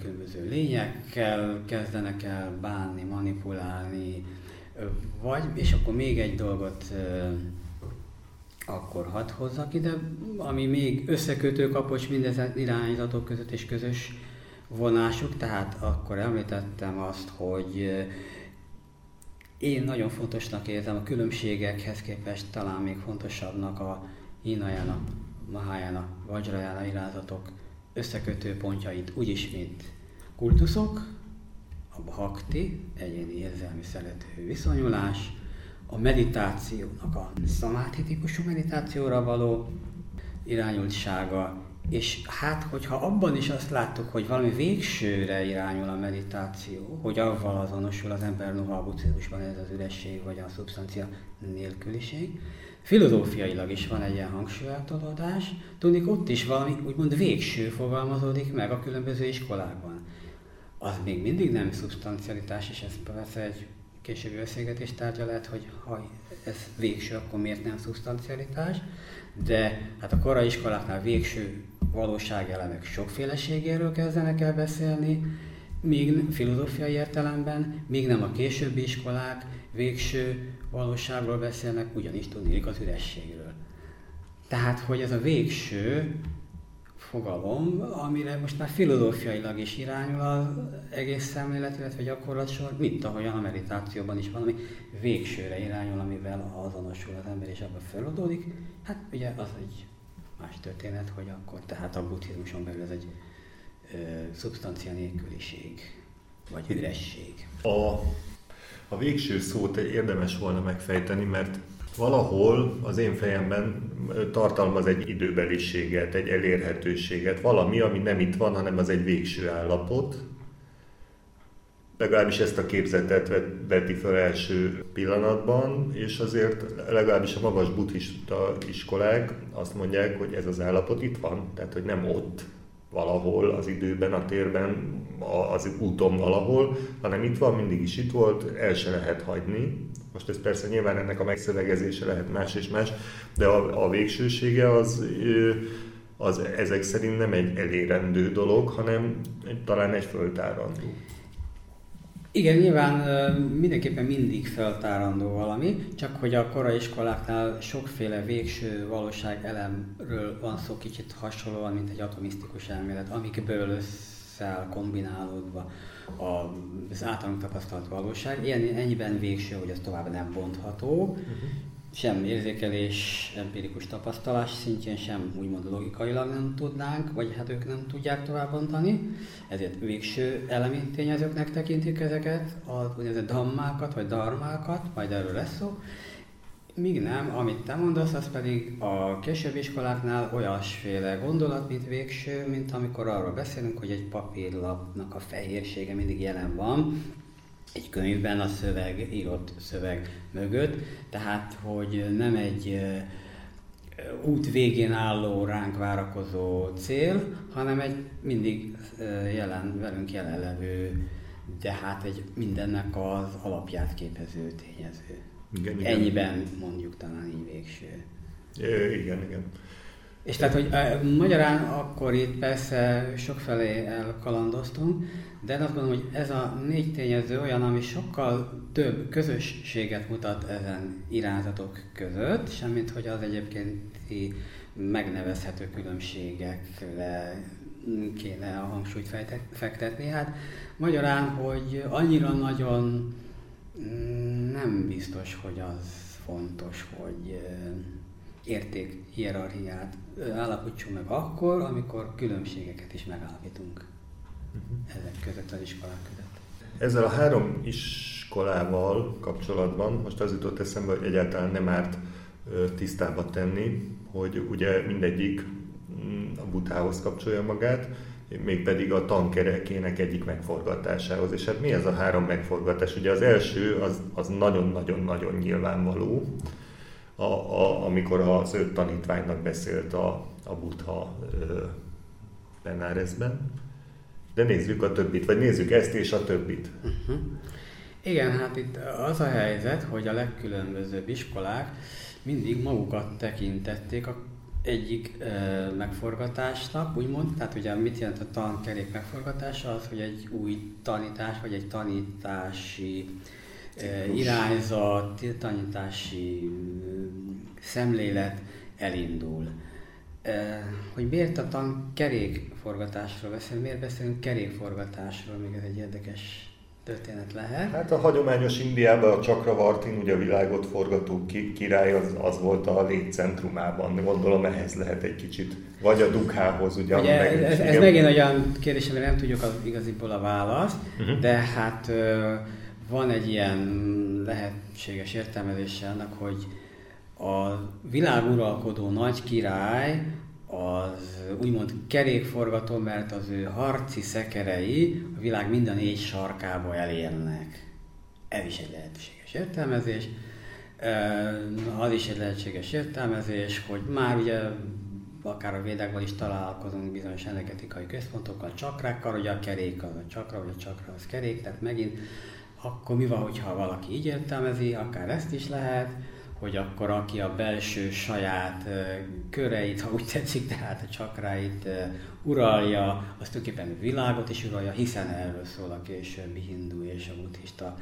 különböző lényekkel kezdenek el bánni, manipulálni, vagy, és akkor még egy dolgot akkor hadd hozzak ide, ami még összekötő kapocs mindezen irányzatok között és közös vonásuk, tehát akkor említettem azt, hogy én nagyon fontosnak érzem a különbségekhez képest talán még fontosabbnak a Hinayana, Mahayana, Vajrayana irányzatok összekötő pontjait úgyis, mint kultuszok, a bhakti, egyéni érzelmi szerető viszonyulás, a meditációnak a szamáti típusú meditációra való irányultsága, és hát, hogyha abban is azt láttuk, hogy valami végsőre irányul a meditáció, hogy avval azonosul az ember, noha a ez az üresség vagy a szubstancia nélküliség, filozófiailag is van egy ilyen hangsúlyeltolódás, tudnik ott is valami úgymond végső fogalmazódik meg a különböző iskolákban. Az még mindig nem szubstancialitás, és ez persze egy későbbi beszélgetés tárgya lehet, hogy ha ez végső, akkor miért nem szubstancialitás, de hát a korai iskoláknál végső valóságelemek sokféleségéről kezdenek el beszélni, míg filozófiai értelemben, míg nem a későbbi iskolák végső valóságról beszélnek, ugyanis tudnék az ürességről. Tehát, hogy ez a végső fogalom, amire most már filozófiailag is irányul az egész szemlélet, illetve gyakorlatsor, mint ahogyan a meditációban is valami végsőre irányul, amivel azonosul az ember és abban feloldódik. Hát ugye az egy más történet, hogy akkor tehát a buddhizmuson belül ez egy ö, szubstancia nélküliség, vagy üresség. A, a végső szót érdemes volna megfejteni, mert valahol az én fejemben tartalmaz egy időbeliséget, egy elérhetőséget, valami, ami nem itt van, hanem az egy végső állapot. Legalábbis ezt a képzetet veti fel első pillanatban, és azért legalábbis a magas buddhista iskolák azt mondják, hogy ez az állapot itt van, tehát hogy nem ott, valahol az időben, a térben, az úton valahol, hanem itt van, mindig is itt volt, el se lehet hagyni. Most ez persze nyilván ennek a megszövegezése lehet más és más, de a, a végsősége az, az ezek szerint nem egy elérendő dolog, hanem talán egy föltárandó. Igen, nyilván mindenképpen mindig feltárandó valami, csak hogy a korai iskoláknál sokféle végső valóság elemről van szó kicsit hasonlóan, mint egy atomisztikus elmélet, amikből összeáll kombinálódva az általunk tapasztalt valóság. Ilyen ennyiben végső, hogy az tovább nem bontható, uh-huh sem érzékelés, empirikus tapasztalás szintjén, sem úgymond logikailag nem tudnánk, vagy hát ők nem tudják továbbbontani, ezért végső elemi tényezőknek tekintik ezeket, az úgynevezett dammákat, vagy darmákat, majd erről lesz szó, Míg nem, amit te mondasz, az pedig a későbbi iskoláknál olyasféle gondolat, mint végső, mint amikor arról beszélünk, hogy egy papírlapnak a fehérsége mindig jelen van, egy könyvben a szöveg, írott szöveg mögött, tehát hogy nem egy út végén álló, ránk várakozó cél, hanem egy mindig jelen, velünk jelenlevő, de hát egy mindennek az alapját képező tényező. Igen, igen. Ennyiben mondjuk talán így végső. É, igen, igen. És tehát, hogy magyarán akkor itt persze sokfelé elkalandoztunk, de azt gondolom, hogy ez a négy tényező olyan, ami sokkal több közösséget mutat ezen irányzatok között, semmint hogy az egyébkénti megnevezhető különbségekre kéne a hangsúlyt fektetni. Hát magyarán, hogy annyira nagyon mm, nem biztos, hogy az fontos, hogy érték hierarchiát állapítsunk meg akkor, amikor különbségeket is megállapítunk uh-huh. ezek között az iskolák között. Ezzel a három iskolával kapcsolatban most az jutott eszembe, hogy egyáltalán nem árt tisztába tenni, hogy ugye mindegyik mm, a butához kapcsolja magát, mégpedig a tankerekének egyik megforgatásához. És hát mi ez a három megforgatás? Ugye az első az, az nagyon-nagyon-nagyon nyilvánvaló, a, a, amikor az öt tanítványnak beszélt a, a Buddha Benárezben. De nézzük a többit, vagy nézzük ezt és a többit. Uh-huh. Igen, hát itt az a helyzet, hogy a legkülönbözőbb iskolák mindig magukat tekintették a egyik e, megforgatásnak, úgymond, tehát ugye mit jelent a tankerék megforgatása, az, hogy egy új tanítás, vagy egy tanítási e, irányzat, tanítási szemlélet elindul. Hogy miért a tan kerékforgatásról beszélünk, miért beszélünk kerékforgatásról, még ez egy érdekes történet lehet. Hát a hagyományos Indiában a Chakravartin, ugye a világot forgató király az, az volt a létcentrumában. Gondolom ehhez lehet egy kicsit, vagy a dukhához, ugye. ugye meg, ez, ez megint olyan kérdés, amire nem tudjuk az, igaziból a választ, uh-huh. de hát van egy ilyen lehetséges értelmezése annak, hogy a világuralkodó nagy király az úgymond kerékforgató, mert az ő harci szekerei a világ minden négy sarkába elérnek. Ez is egy lehetséges értelmezés. Az is egy lehetséges értelmezés, hogy már ugye akár a védákban is találkozunk bizonyos energetikai központokkal, csakrákkal, hogy a kerék az a csakra, vagy a csakra az kerék, tehát megint akkor mi van, hogyha valaki így értelmezi, akár ezt is lehet, hogy akkor aki a belső saját köreit, ha úgy tetszik, tehát a csakráit uralja, az tulajdonképpen világot is uralja, hiszen erről szól a későbbi hindu és a buddhista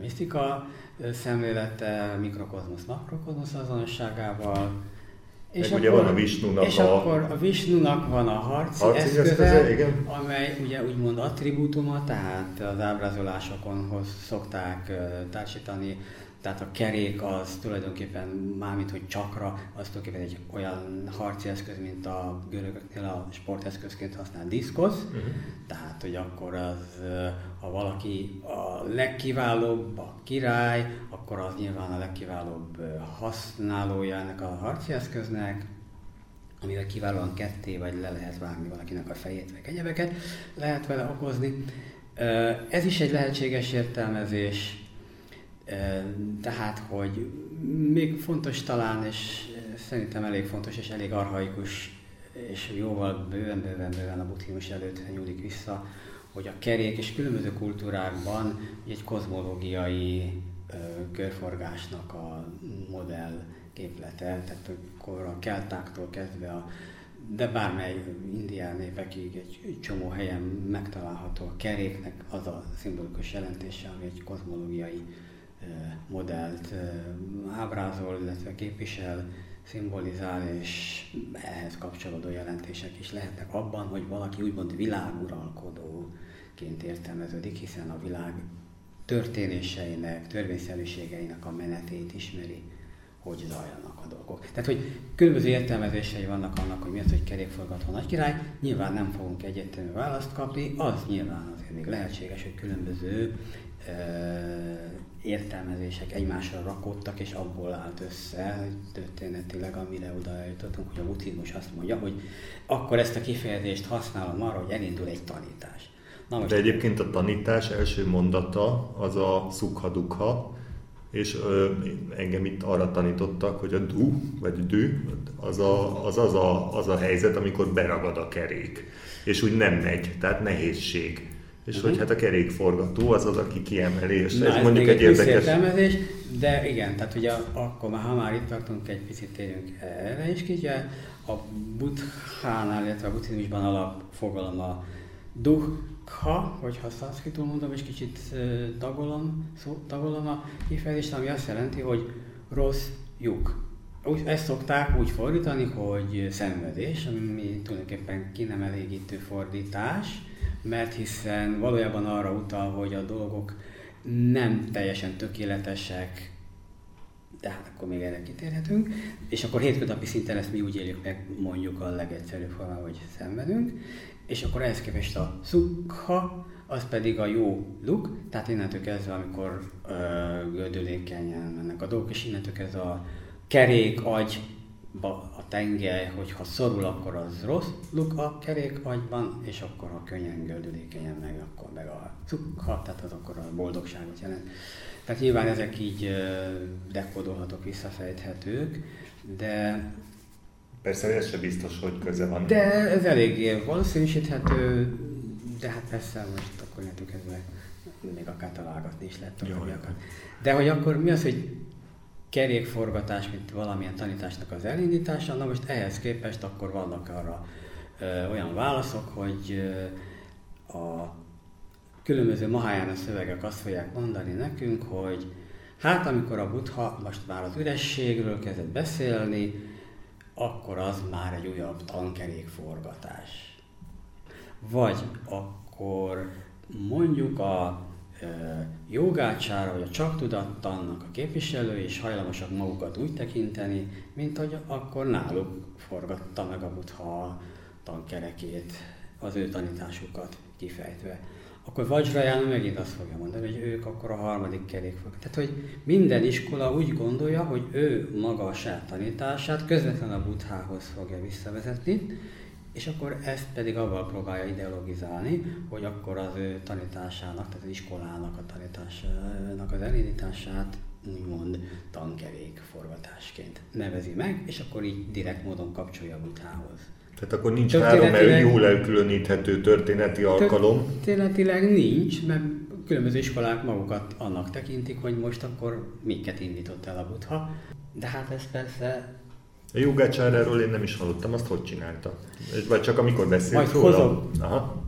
misztika szemlélete, mikrokozmosz, makrokozmosz azonosságával. És Meg akkor, ugye van a Visnunak és a... akkor a Visnunak van a harci, harci eszköze, eszköze igen. amely ugye úgymond attribútuma, tehát az ábrázolásokon szokták társítani tehát a kerék az tulajdonképpen, mármint hogy csakra, az tulajdonképpen egy olyan harci eszköz, mint a görögöknél a sporteszközként használ diszkosz. Uh-huh. Tehát, hogy akkor az, ha valaki a legkiválóbb, a király, akkor az nyilván a legkiválóbb használója ennek a harci eszköznek, amivel kiválóan ketté vagy le lehet vágni valakinek a fejét, vagy egyebeket lehet vele okozni. Ez is egy lehetséges értelmezés, tehát, hogy még fontos talán, és szerintem elég fontos és elég arhaikus, és jóval bőven, bőven, bőven a buddhizmus előtt nyúlik vissza, hogy a kerék és különböző kultúrákban egy kozmológiai körforgásnak a modell képlete, tehát akkor a keltáktól kezdve a de bármely indián népekig egy csomó helyen megtalálható a keréknek az a szimbolikus jelentése, ami egy kozmológiai modellt ábrázol, illetve képvisel, szimbolizál, és ehhez kapcsolódó jelentések is lehetnek abban, hogy valaki úgymond világuralkodóként értelmeződik, hiszen a világ történéseinek, törvényszerűségeinek a menetét ismeri, hogy zajlanak a dolgok. Tehát, hogy különböző értelmezései vannak annak, hogy mi az, hogy kerékforgató nagy király, nyilván nem fogunk egyértelmű választ kapni, az nyilván azért még lehetséges, hogy különböző értelmezések egymásra rakottak, és abból állt össze történetileg, amire oda eljutottunk, hogy a buddhizmus azt mondja, hogy akkor ezt a kifejezést használom arra, hogy elindul egy tanítás. Na most De egyébként a tanítás első mondata az a szukhadukha, és ö, engem itt arra tanítottak, hogy a du, vagy dű, az a, az, az, a, az a helyzet, amikor beragad a kerék, és úgy nem megy, tehát nehézség. És uh-huh. hogy hát a kerékforgató az az, aki kiemeli, és Na, ez, ez mondjuk egy érdekes... de igen, tehát ugye akkor már, ha már itt tartunk, egy picit térjünk erre is ki, a buddhánál, illetve a buddhizmusban alapfogalom a dukha, hogyha szanszkritul mondom, és kicsit tagolom, szó, tagolom a kifejezést, ami azt jelenti, hogy rossz lyuk. Úgy, ezt szokták úgy fordítani, hogy szenvedés, ami tulajdonképpen ki nem elégítő fordítás, mert hiszen valójában arra utal, hogy a dolgok nem teljesen tökéletesek, de hát akkor még erre kitérhetünk, és akkor hétköznapi szinten ezt mi úgy éljük meg, mondjuk a legegyszerűbb formában, hogy szenvedünk, és akkor ehhez képest a szukha, az pedig a jó luk, tehát innentől kezdve, amikor gördülékenyen mennek a dolgok, és innentől kezdve a kerék, agy, a tengely, hogyha szorul, akkor az rossz luk a kerék agyban, és akkor ha könnyen gördülékenyen meg, akkor meg a cukha, tehát az akkor a boldogságot jelent. Tehát nyilván ezek így dekódolhatók, visszafejthetők, de... Persze ez sem biztos, hogy köze van. De ez eléggé valószínűsíthető, de hát persze most akkor kezdve még akár találgatni is lehet a De hogy akkor mi az, hogy kerékforgatás, mint valamilyen tanításnak az elindítása. Na most ehhez képest akkor vannak arra ö, olyan válaszok, hogy ö, a különböző Mahayana szövegek azt fogják mondani nekünk, hogy hát amikor a buddha most már az ürességről kezdett beszélni, akkor az már egy újabb tankerékforgatás. Vagy akkor mondjuk a jogácsára vagy a csak tudattannak a képviselői és hajlamosak magukat úgy tekinteni, mint hogy akkor náluk forgatta meg a buddha tankerekét, az ő tanításukat kifejtve. Akkor Vajrayana megint azt fogja mondani, hogy ők akkor a harmadik kerék fog. Tehát, hogy minden iskola úgy gondolja, hogy ő maga a saját tanítását közvetlenül a buddhához fogja visszavezetni, és akkor ezt pedig avval próbálja ideologizálni, hogy akkor az ő tanításának, tehát az iskolának a tanításának az elindítását úgymond tankerék forgatásként nevezi meg, és akkor így direkt módon kapcsolja a butához. Tehát akkor nincs három el, jól elkülöníthető történeti alkalom? Történetileg nincs, mert különböző iskolák magukat annak tekintik, hogy most akkor miket indított el a butha. De hát ez persze a jogácsáráról én nem is hallottam, azt hogy csinálta? Vagy csak amikor beszélt Majd róla? Hozok, Aha.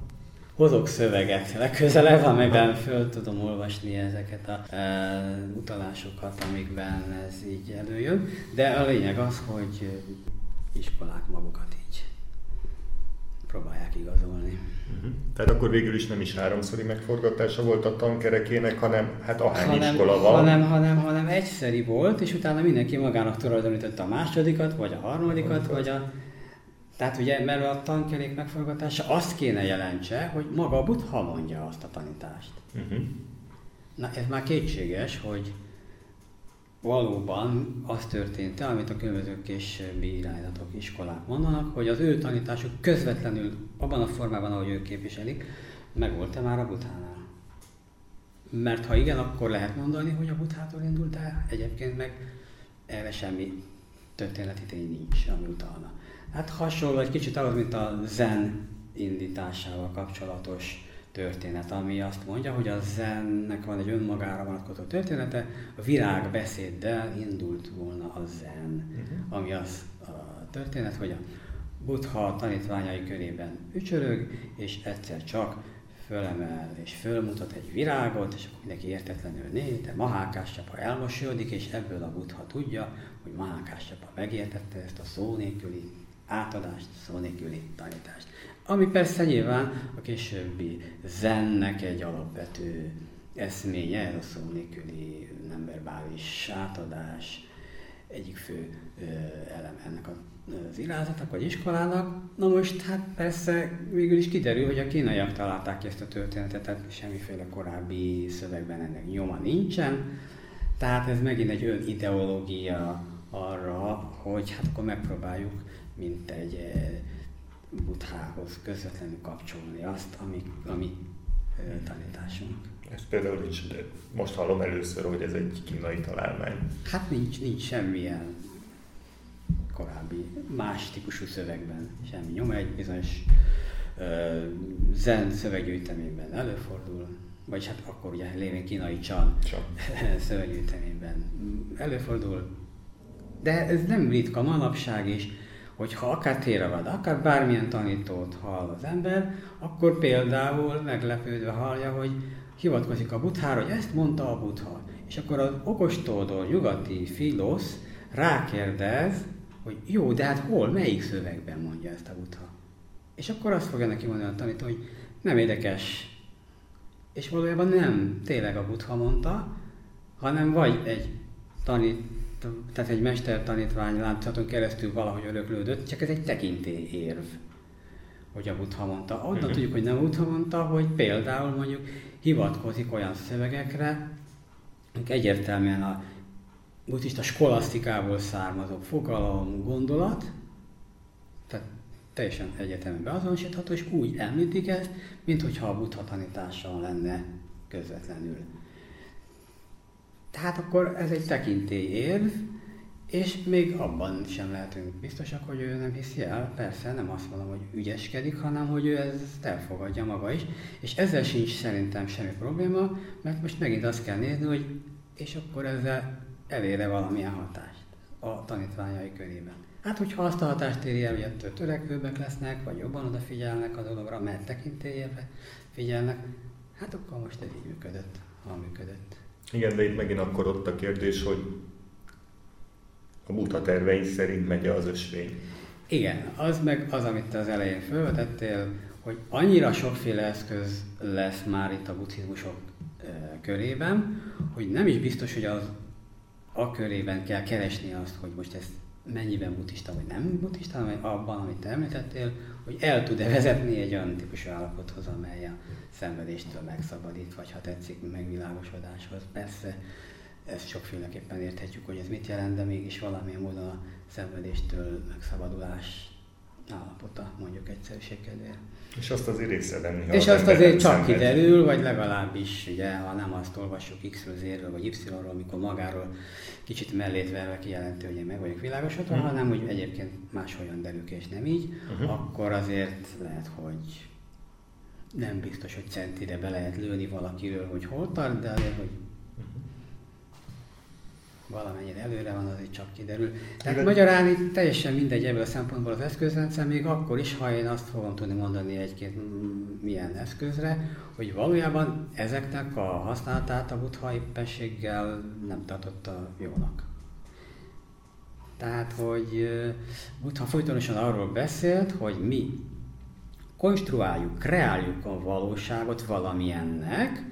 hozok szöveget legközelebb, amiben föl tudom olvasni ezeket a e, utalásokat, amikben ez így előjön. De a lényeg az, hogy iskolák magukat így próbálják igazolni. Uh-huh. Tehát akkor végül is nem is háromszori megforgatása volt a tankerekének, hanem hát ahány hanem, iskola van. Hanem, hanem, hanem egyszeri volt, és utána mindenki magának tulajdonította a másodikat, vagy a harmadikat, vagy a... Tehát ugye, mert a tankerék megforgatása azt kéne jelentse, hogy maga a Buddha mondja azt a tanítást. Uh-huh. Na ez már kétséges, hogy valóban az történt amit a különböző későbbi irányzatok, iskolák mondanak, hogy az ő tanításuk közvetlenül abban a formában, ahogy ők képviselik, megvolt-e már a buthánál. Mert ha igen, akkor lehet mondani, hogy a buthától indult el, egyébként meg erre semmi történeti tény nincs, ami utalna. Hát hasonló egy kicsit ahhoz, mint a zen indításával kapcsolatos történet, ami azt mondja, hogy a zennek van egy önmagára vonatkozó története, a virág beszéddel indult volna a zen, uh-huh. ami az a történet, hogy a Buddha tanítványai körében ücsörög, és egyszer csak fölemel és fölmutat egy virágot, és akkor mindenki értetlenül néz, de Mahákássapa elmosolyodik, és ebből a Buddha tudja, hogy Mahákássapa megértette ezt a szó nélküli átadást, szó nélküli tanítást. Ami persze nyilván a későbbi zennek egy alapvető eszménye, ez a szó nélküli nem verbális átadás, egyik fő elem ennek az irányzatnak vagy iskolának. Na most hát persze végül is kiderül, hogy a kínaiak találták ki ezt a történetet, tehát semmiféle korábbi szövegben ennek nyoma nincsen. Tehát ez megint egy önideológia arra, hogy hát akkor megpróbáljuk mint egy buddhához közvetlenül kapcsolni azt, ami, ami tanításunk. Ez például nincs, de most hallom először, hogy ez egy kínai találmány. Hát nincs, nincs semmilyen korábbi más típusú szövegben semmi nyoma, egy bizonyos uh, zen szöveggyűjteményben előfordul, vagy hát akkor ugye lévén kínai csan szöveggyűjteményben előfordul, de ez nem ritka manapság is, hogyha akár Théraváda, akár bármilyen tanítót hall az ember, akkor például meglepődve hallja, hogy hivatkozik a buthára, hogy ezt mondta a butha. És akkor az okostódó nyugati filosz rákérdez, hogy jó, de hát hol, melyik szövegben mondja ezt a butha? És akkor azt fogja neki mondani a tanító, hogy nem érdekes. És valójában nem tényleg a butha mondta, hanem vagy egy tanít, tehát egy mester-tanítvány látszaton keresztül valahogy öröklődött, csak ez egy tekintély érv, hogy a Buddha mondta. Onnan uh-huh. tudjuk, hogy nem Buddha mondta, hogy például mondjuk hivatkozik olyan szövegekre, amik egyértelműen a buddhista skolasztikából származó fogalom, gondolat, tehát teljesen egyetemen beazonosítható, és úgy említik ezt, mint hogyha a buddha tanítása lenne közvetlenül. Tehát akkor ez egy tekintély érv, és még abban sem lehetünk biztosak, hogy ő nem hiszi el. Persze nem azt mondom, hogy ügyeskedik, hanem hogy ő ezt elfogadja maga is. És ezzel sincs szerintem semmi probléma, mert most megint azt kell nézni, hogy és akkor ezzel elére valamilyen hatást a tanítványai körében. Hát, hogyha azt a hatást éri el, hogy ettől törekvőbbek lesznek, vagy jobban odafigyelnek a dologra, mert tekintélyébe figyelnek, hát akkor most ez így működött, ha működött. Igen, de itt megint akkor ott a kérdés, hogy a muta terveink szerint megy az ösvény. Igen, az meg az, amit te az elején felvetettél, hogy annyira sokféle eszköz lesz már itt a buddhizmusok körében, hogy nem is biztos, hogy az a körében kell keresni azt, hogy most ez mennyiben buddhista vagy nem buddhista, hanem abban, amit te említettél, hogy el tud-e vezetni egy olyan típusú állapothoz, amely a szenvedéstől megszabadít, vagy ha tetszik, megvilágosodáshoz. Persze ezt sokféleképpen érthetjük, hogy ez mit jelent, de mégis valamilyen módon a szenvedéstől megszabadulás állapota, mondjuk egyszerűség kedvéért. És azt azért észrevenni. És azt azért csak szenved. kiderül, vagy legalábbis, ugye, ha nem azt olvassuk X-ről, Z-ről, vagy Y-ról, amikor magáról kicsit mellét verve kijelenti, hogy én meg vagyok világosodva, uh-huh. hanem hogy egyébként máshogyan derül és nem így, uh-huh. akkor azért lehet, hogy nem biztos, hogy centire be lehet lőni valakiről, hogy hol tart, de azért, hogy valamennyire előre van, az itt csak kiderül. Tehát Igen. magyarán itt teljesen mindegy ebből a szempontból az eszközrendszer, még akkor is, ha én azt fogom tudni mondani egy-két milyen eszközre, hogy valójában ezeknek a használatát a buddha éppenséggel nem tartotta jónak. Tehát, hogy Buddha folytonosan arról beszélt, hogy mi konstruáljuk, kreáljuk a valóságot valamilyennek,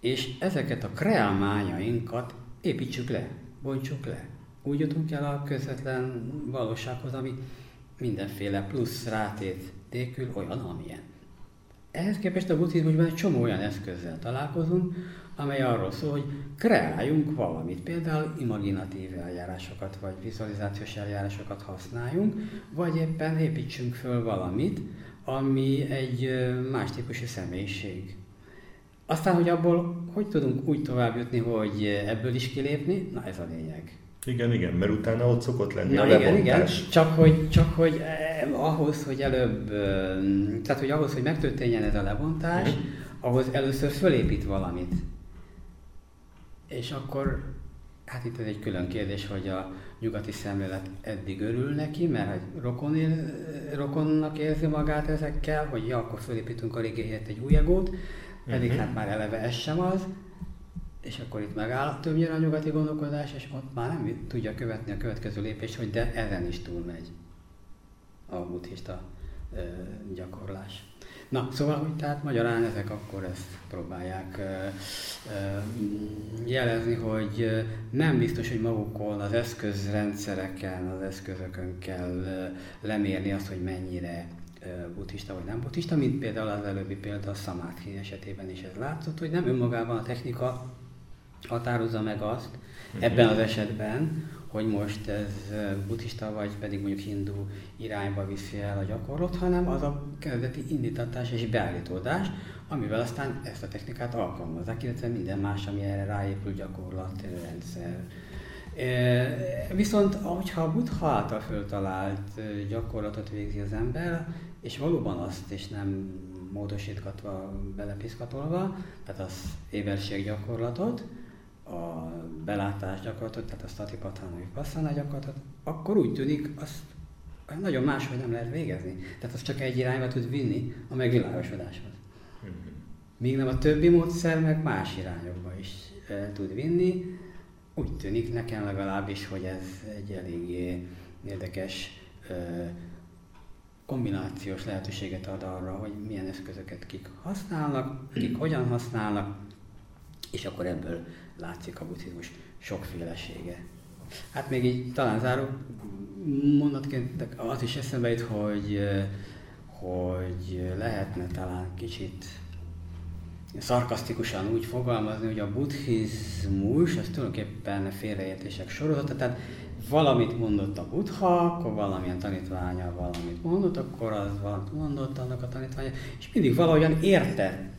és ezeket a kreálmányainkat építsük le, bontsuk le. Úgy jutunk el a közvetlen valósághoz, ami mindenféle plusz rátét nélkül olyan, amilyen. Ehhez képest a buddhizmusban egy csomó olyan eszközzel találkozunk, amely arról szól, hogy kreáljunk valamit, például imaginatív eljárásokat, vagy vizualizációs eljárásokat használjunk, vagy éppen építsünk föl valamit, ami egy más típusú személyiség. Aztán, hogy abból hogy tudunk úgy tovább jutni, hogy ebből is kilépni, na ez a lényeg. Igen, igen, mert utána ott szokott lenni na, a igen, lebontás. Igen, csak hogy, csak hogy eh, ahhoz, hogy előbb, eh, tehát hogy ahhoz, hogy megtörténjen ez a lebontás, mm. ahhoz először fölépít valamit. És akkor, hát itt ez egy külön kérdés, hogy a nyugati szemlélet eddig örül neki, mert hogy rokon ér, rokonnak érzi magát ezekkel, hogy ja, akkor fölépítünk a régi egy új egót, pedig uh-huh. hát már eleve ez sem az, és akkor itt megáll többnyire a nyugati gondolkodás, és ott már nem tudja követni a következő lépést, hogy de ezen is túlmegy a buddhista ö, gyakorlás. Na, szóval, hogy tehát magyarán ezek akkor ezt próbálják ö, ö, jelezni, hogy nem biztos, hogy magukon az eszközrendszereken, az eszközökön kell lemérni azt, hogy mennyire buddhista vagy nem buddhista, mint például az előbbi példa a szamáthi esetében is ez látszott, hogy nem önmagában a technika határozza meg azt, ebben az esetben, hogy most ez buddhista vagy pedig mondjuk hindu irányba viszi el a gyakorlat, hanem az a kezdeti indítatás és beállítódás, amivel aztán ezt a technikát alkalmazzák, illetve minden más, ami erre ráépül gyakorlatrendszer. Viszont, hogyha a Buddha által föltalált gyakorlatot végzi az ember, és valóban azt, és nem módosítgatva, belepiszkatolva, tehát az éberség gyakorlatot, a belátás gyakorlatot, tehát a statipatthana vipasszana gyakorlatot, akkor úgy tűnik, azt nagyon máshogy nem lehet végezni. Tehát az csak egy irányba tud vinni a megvilágosodáshoz. Mhm. Míg nem a többi módszer meg más irányokba is el tud vinni. Úgy tűnik nekem legalábbis, hogy ez egy eléggé érdekes kombinációs lehetőséget ad arra, hogy milyen eszközöket kik használnak, kik hogyan használnak, és akkor ebből látszik a buddhizmus sokfélesége. Hát még így talán záró mondatként az is eszembe jut, hogy, hogy lehetne talán kicsit szarkasztikusan úgy fogalmazni, hogy a buddhizmus az tulajdonképpen félreértések sorozata, tehát valamit mondott a Buddha, akkor valamilyen tanítványa valamit mondott, akkor az valamit mondott annak a tanítványa, és mindig valahogyan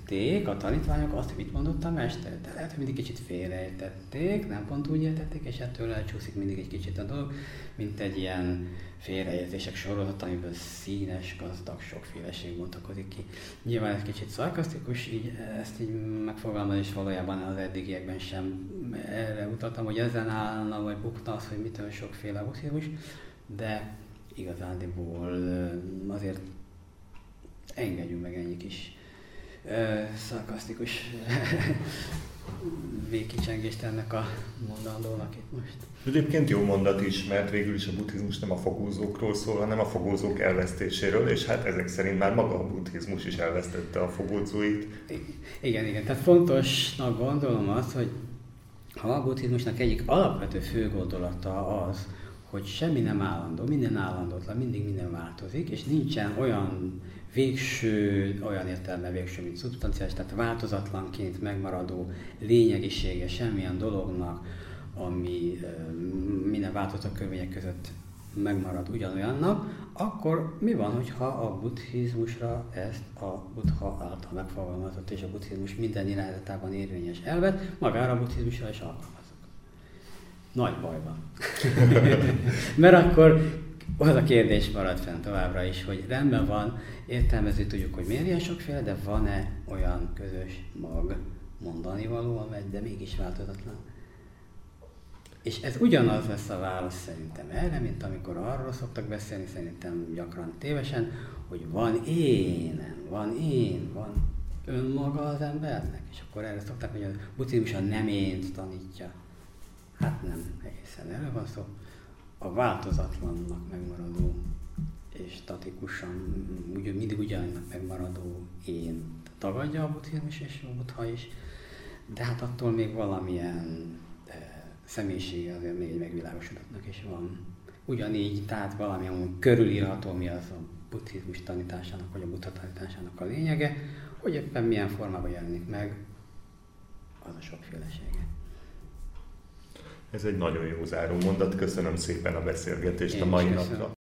értették a tanítványok azt, hogy mit mondott a mester. De lehet, hogy mindig kicsit félreértették, nem pont úgy értették, és ettől elcsúszik mindig egy kicsit a dolog, mint egy ilyen félreértések sorozat, amiből színes, gazdag, sokféleség bontakozik ki. Nyilván ez kicsit szarkasztikus, így ezt így megfogalmazni, és valójában az eddigiekben sem erre utaltam, hogy ezen állna, vagy bukna az, hogy mitől sokféle buszírus, de igazándiból azért engedjünk meg ennyi kis szarkasztikus végkicsengést ennek a mondandónak itt most. Egyébként jó mondat is, mert végül is a buddhizmus nem a fogózókról szól, hanem a fogózók elvesztéséről, és hát ezek szerint már maga a buddhizmus is elvesztette a fogózóit. Igen, igen. Tehát fontosnak gondolom azt, hogy ha a buddhizmusnak egyik alapvető fő gondolata az, hogy semmi nem állandó, minden állandótlan, mindig minden változik, és nincsen olyan végső, olyan értelme végső, mint szubstanciális, tehát változatlanként megmaradó lényegisége semmilyen dolognak, ami minden változó körülmények között megmarad ugyanolyannak, akkor mi van, hogyha a buddhizmusra ezt a buddha által megfogalmazott és a buddhizmus minden irányzatában érvényes elvet magára a buddhizmusra is alkalmazok? Nagy bajban. Mert akkor az a kérdés marad fenn továbbra is, hogy rendben van, értelmezni tudjuk, hogy miért ilyen sokféle, de van-e olyan közös mag mondani való, amely de mégis változatlan. És ez ugyanaz lesz a válasz szerintem erre, mint amikor arról szoktak beszélni, szerintem gyakran tévesen, hogy van én, van én, van önmaga az embernek. És akkor erre szokták, hogy a buddhizmus a nem én tanítja. Hát nem egészen erről van szó. A változatlannak megmaradó és statikusan, úgy, mindig ugyanannak megmaradó én tagadja a buddhizmus és a buddha is, de hát attól még valamilyen személyisége azért még egy megvilágosodottnak is van. Ugyanígy, tehát valami, ami körülírható, mi az a buddhizmus tanításának, vagy a buddha tanításának a lényege, hogy éppen milyen formában jelenik meg, az a sokfélesége. Ez egy nagyon jó záró mondat, köszönöm szépen a beszélgetést Én a mai napra.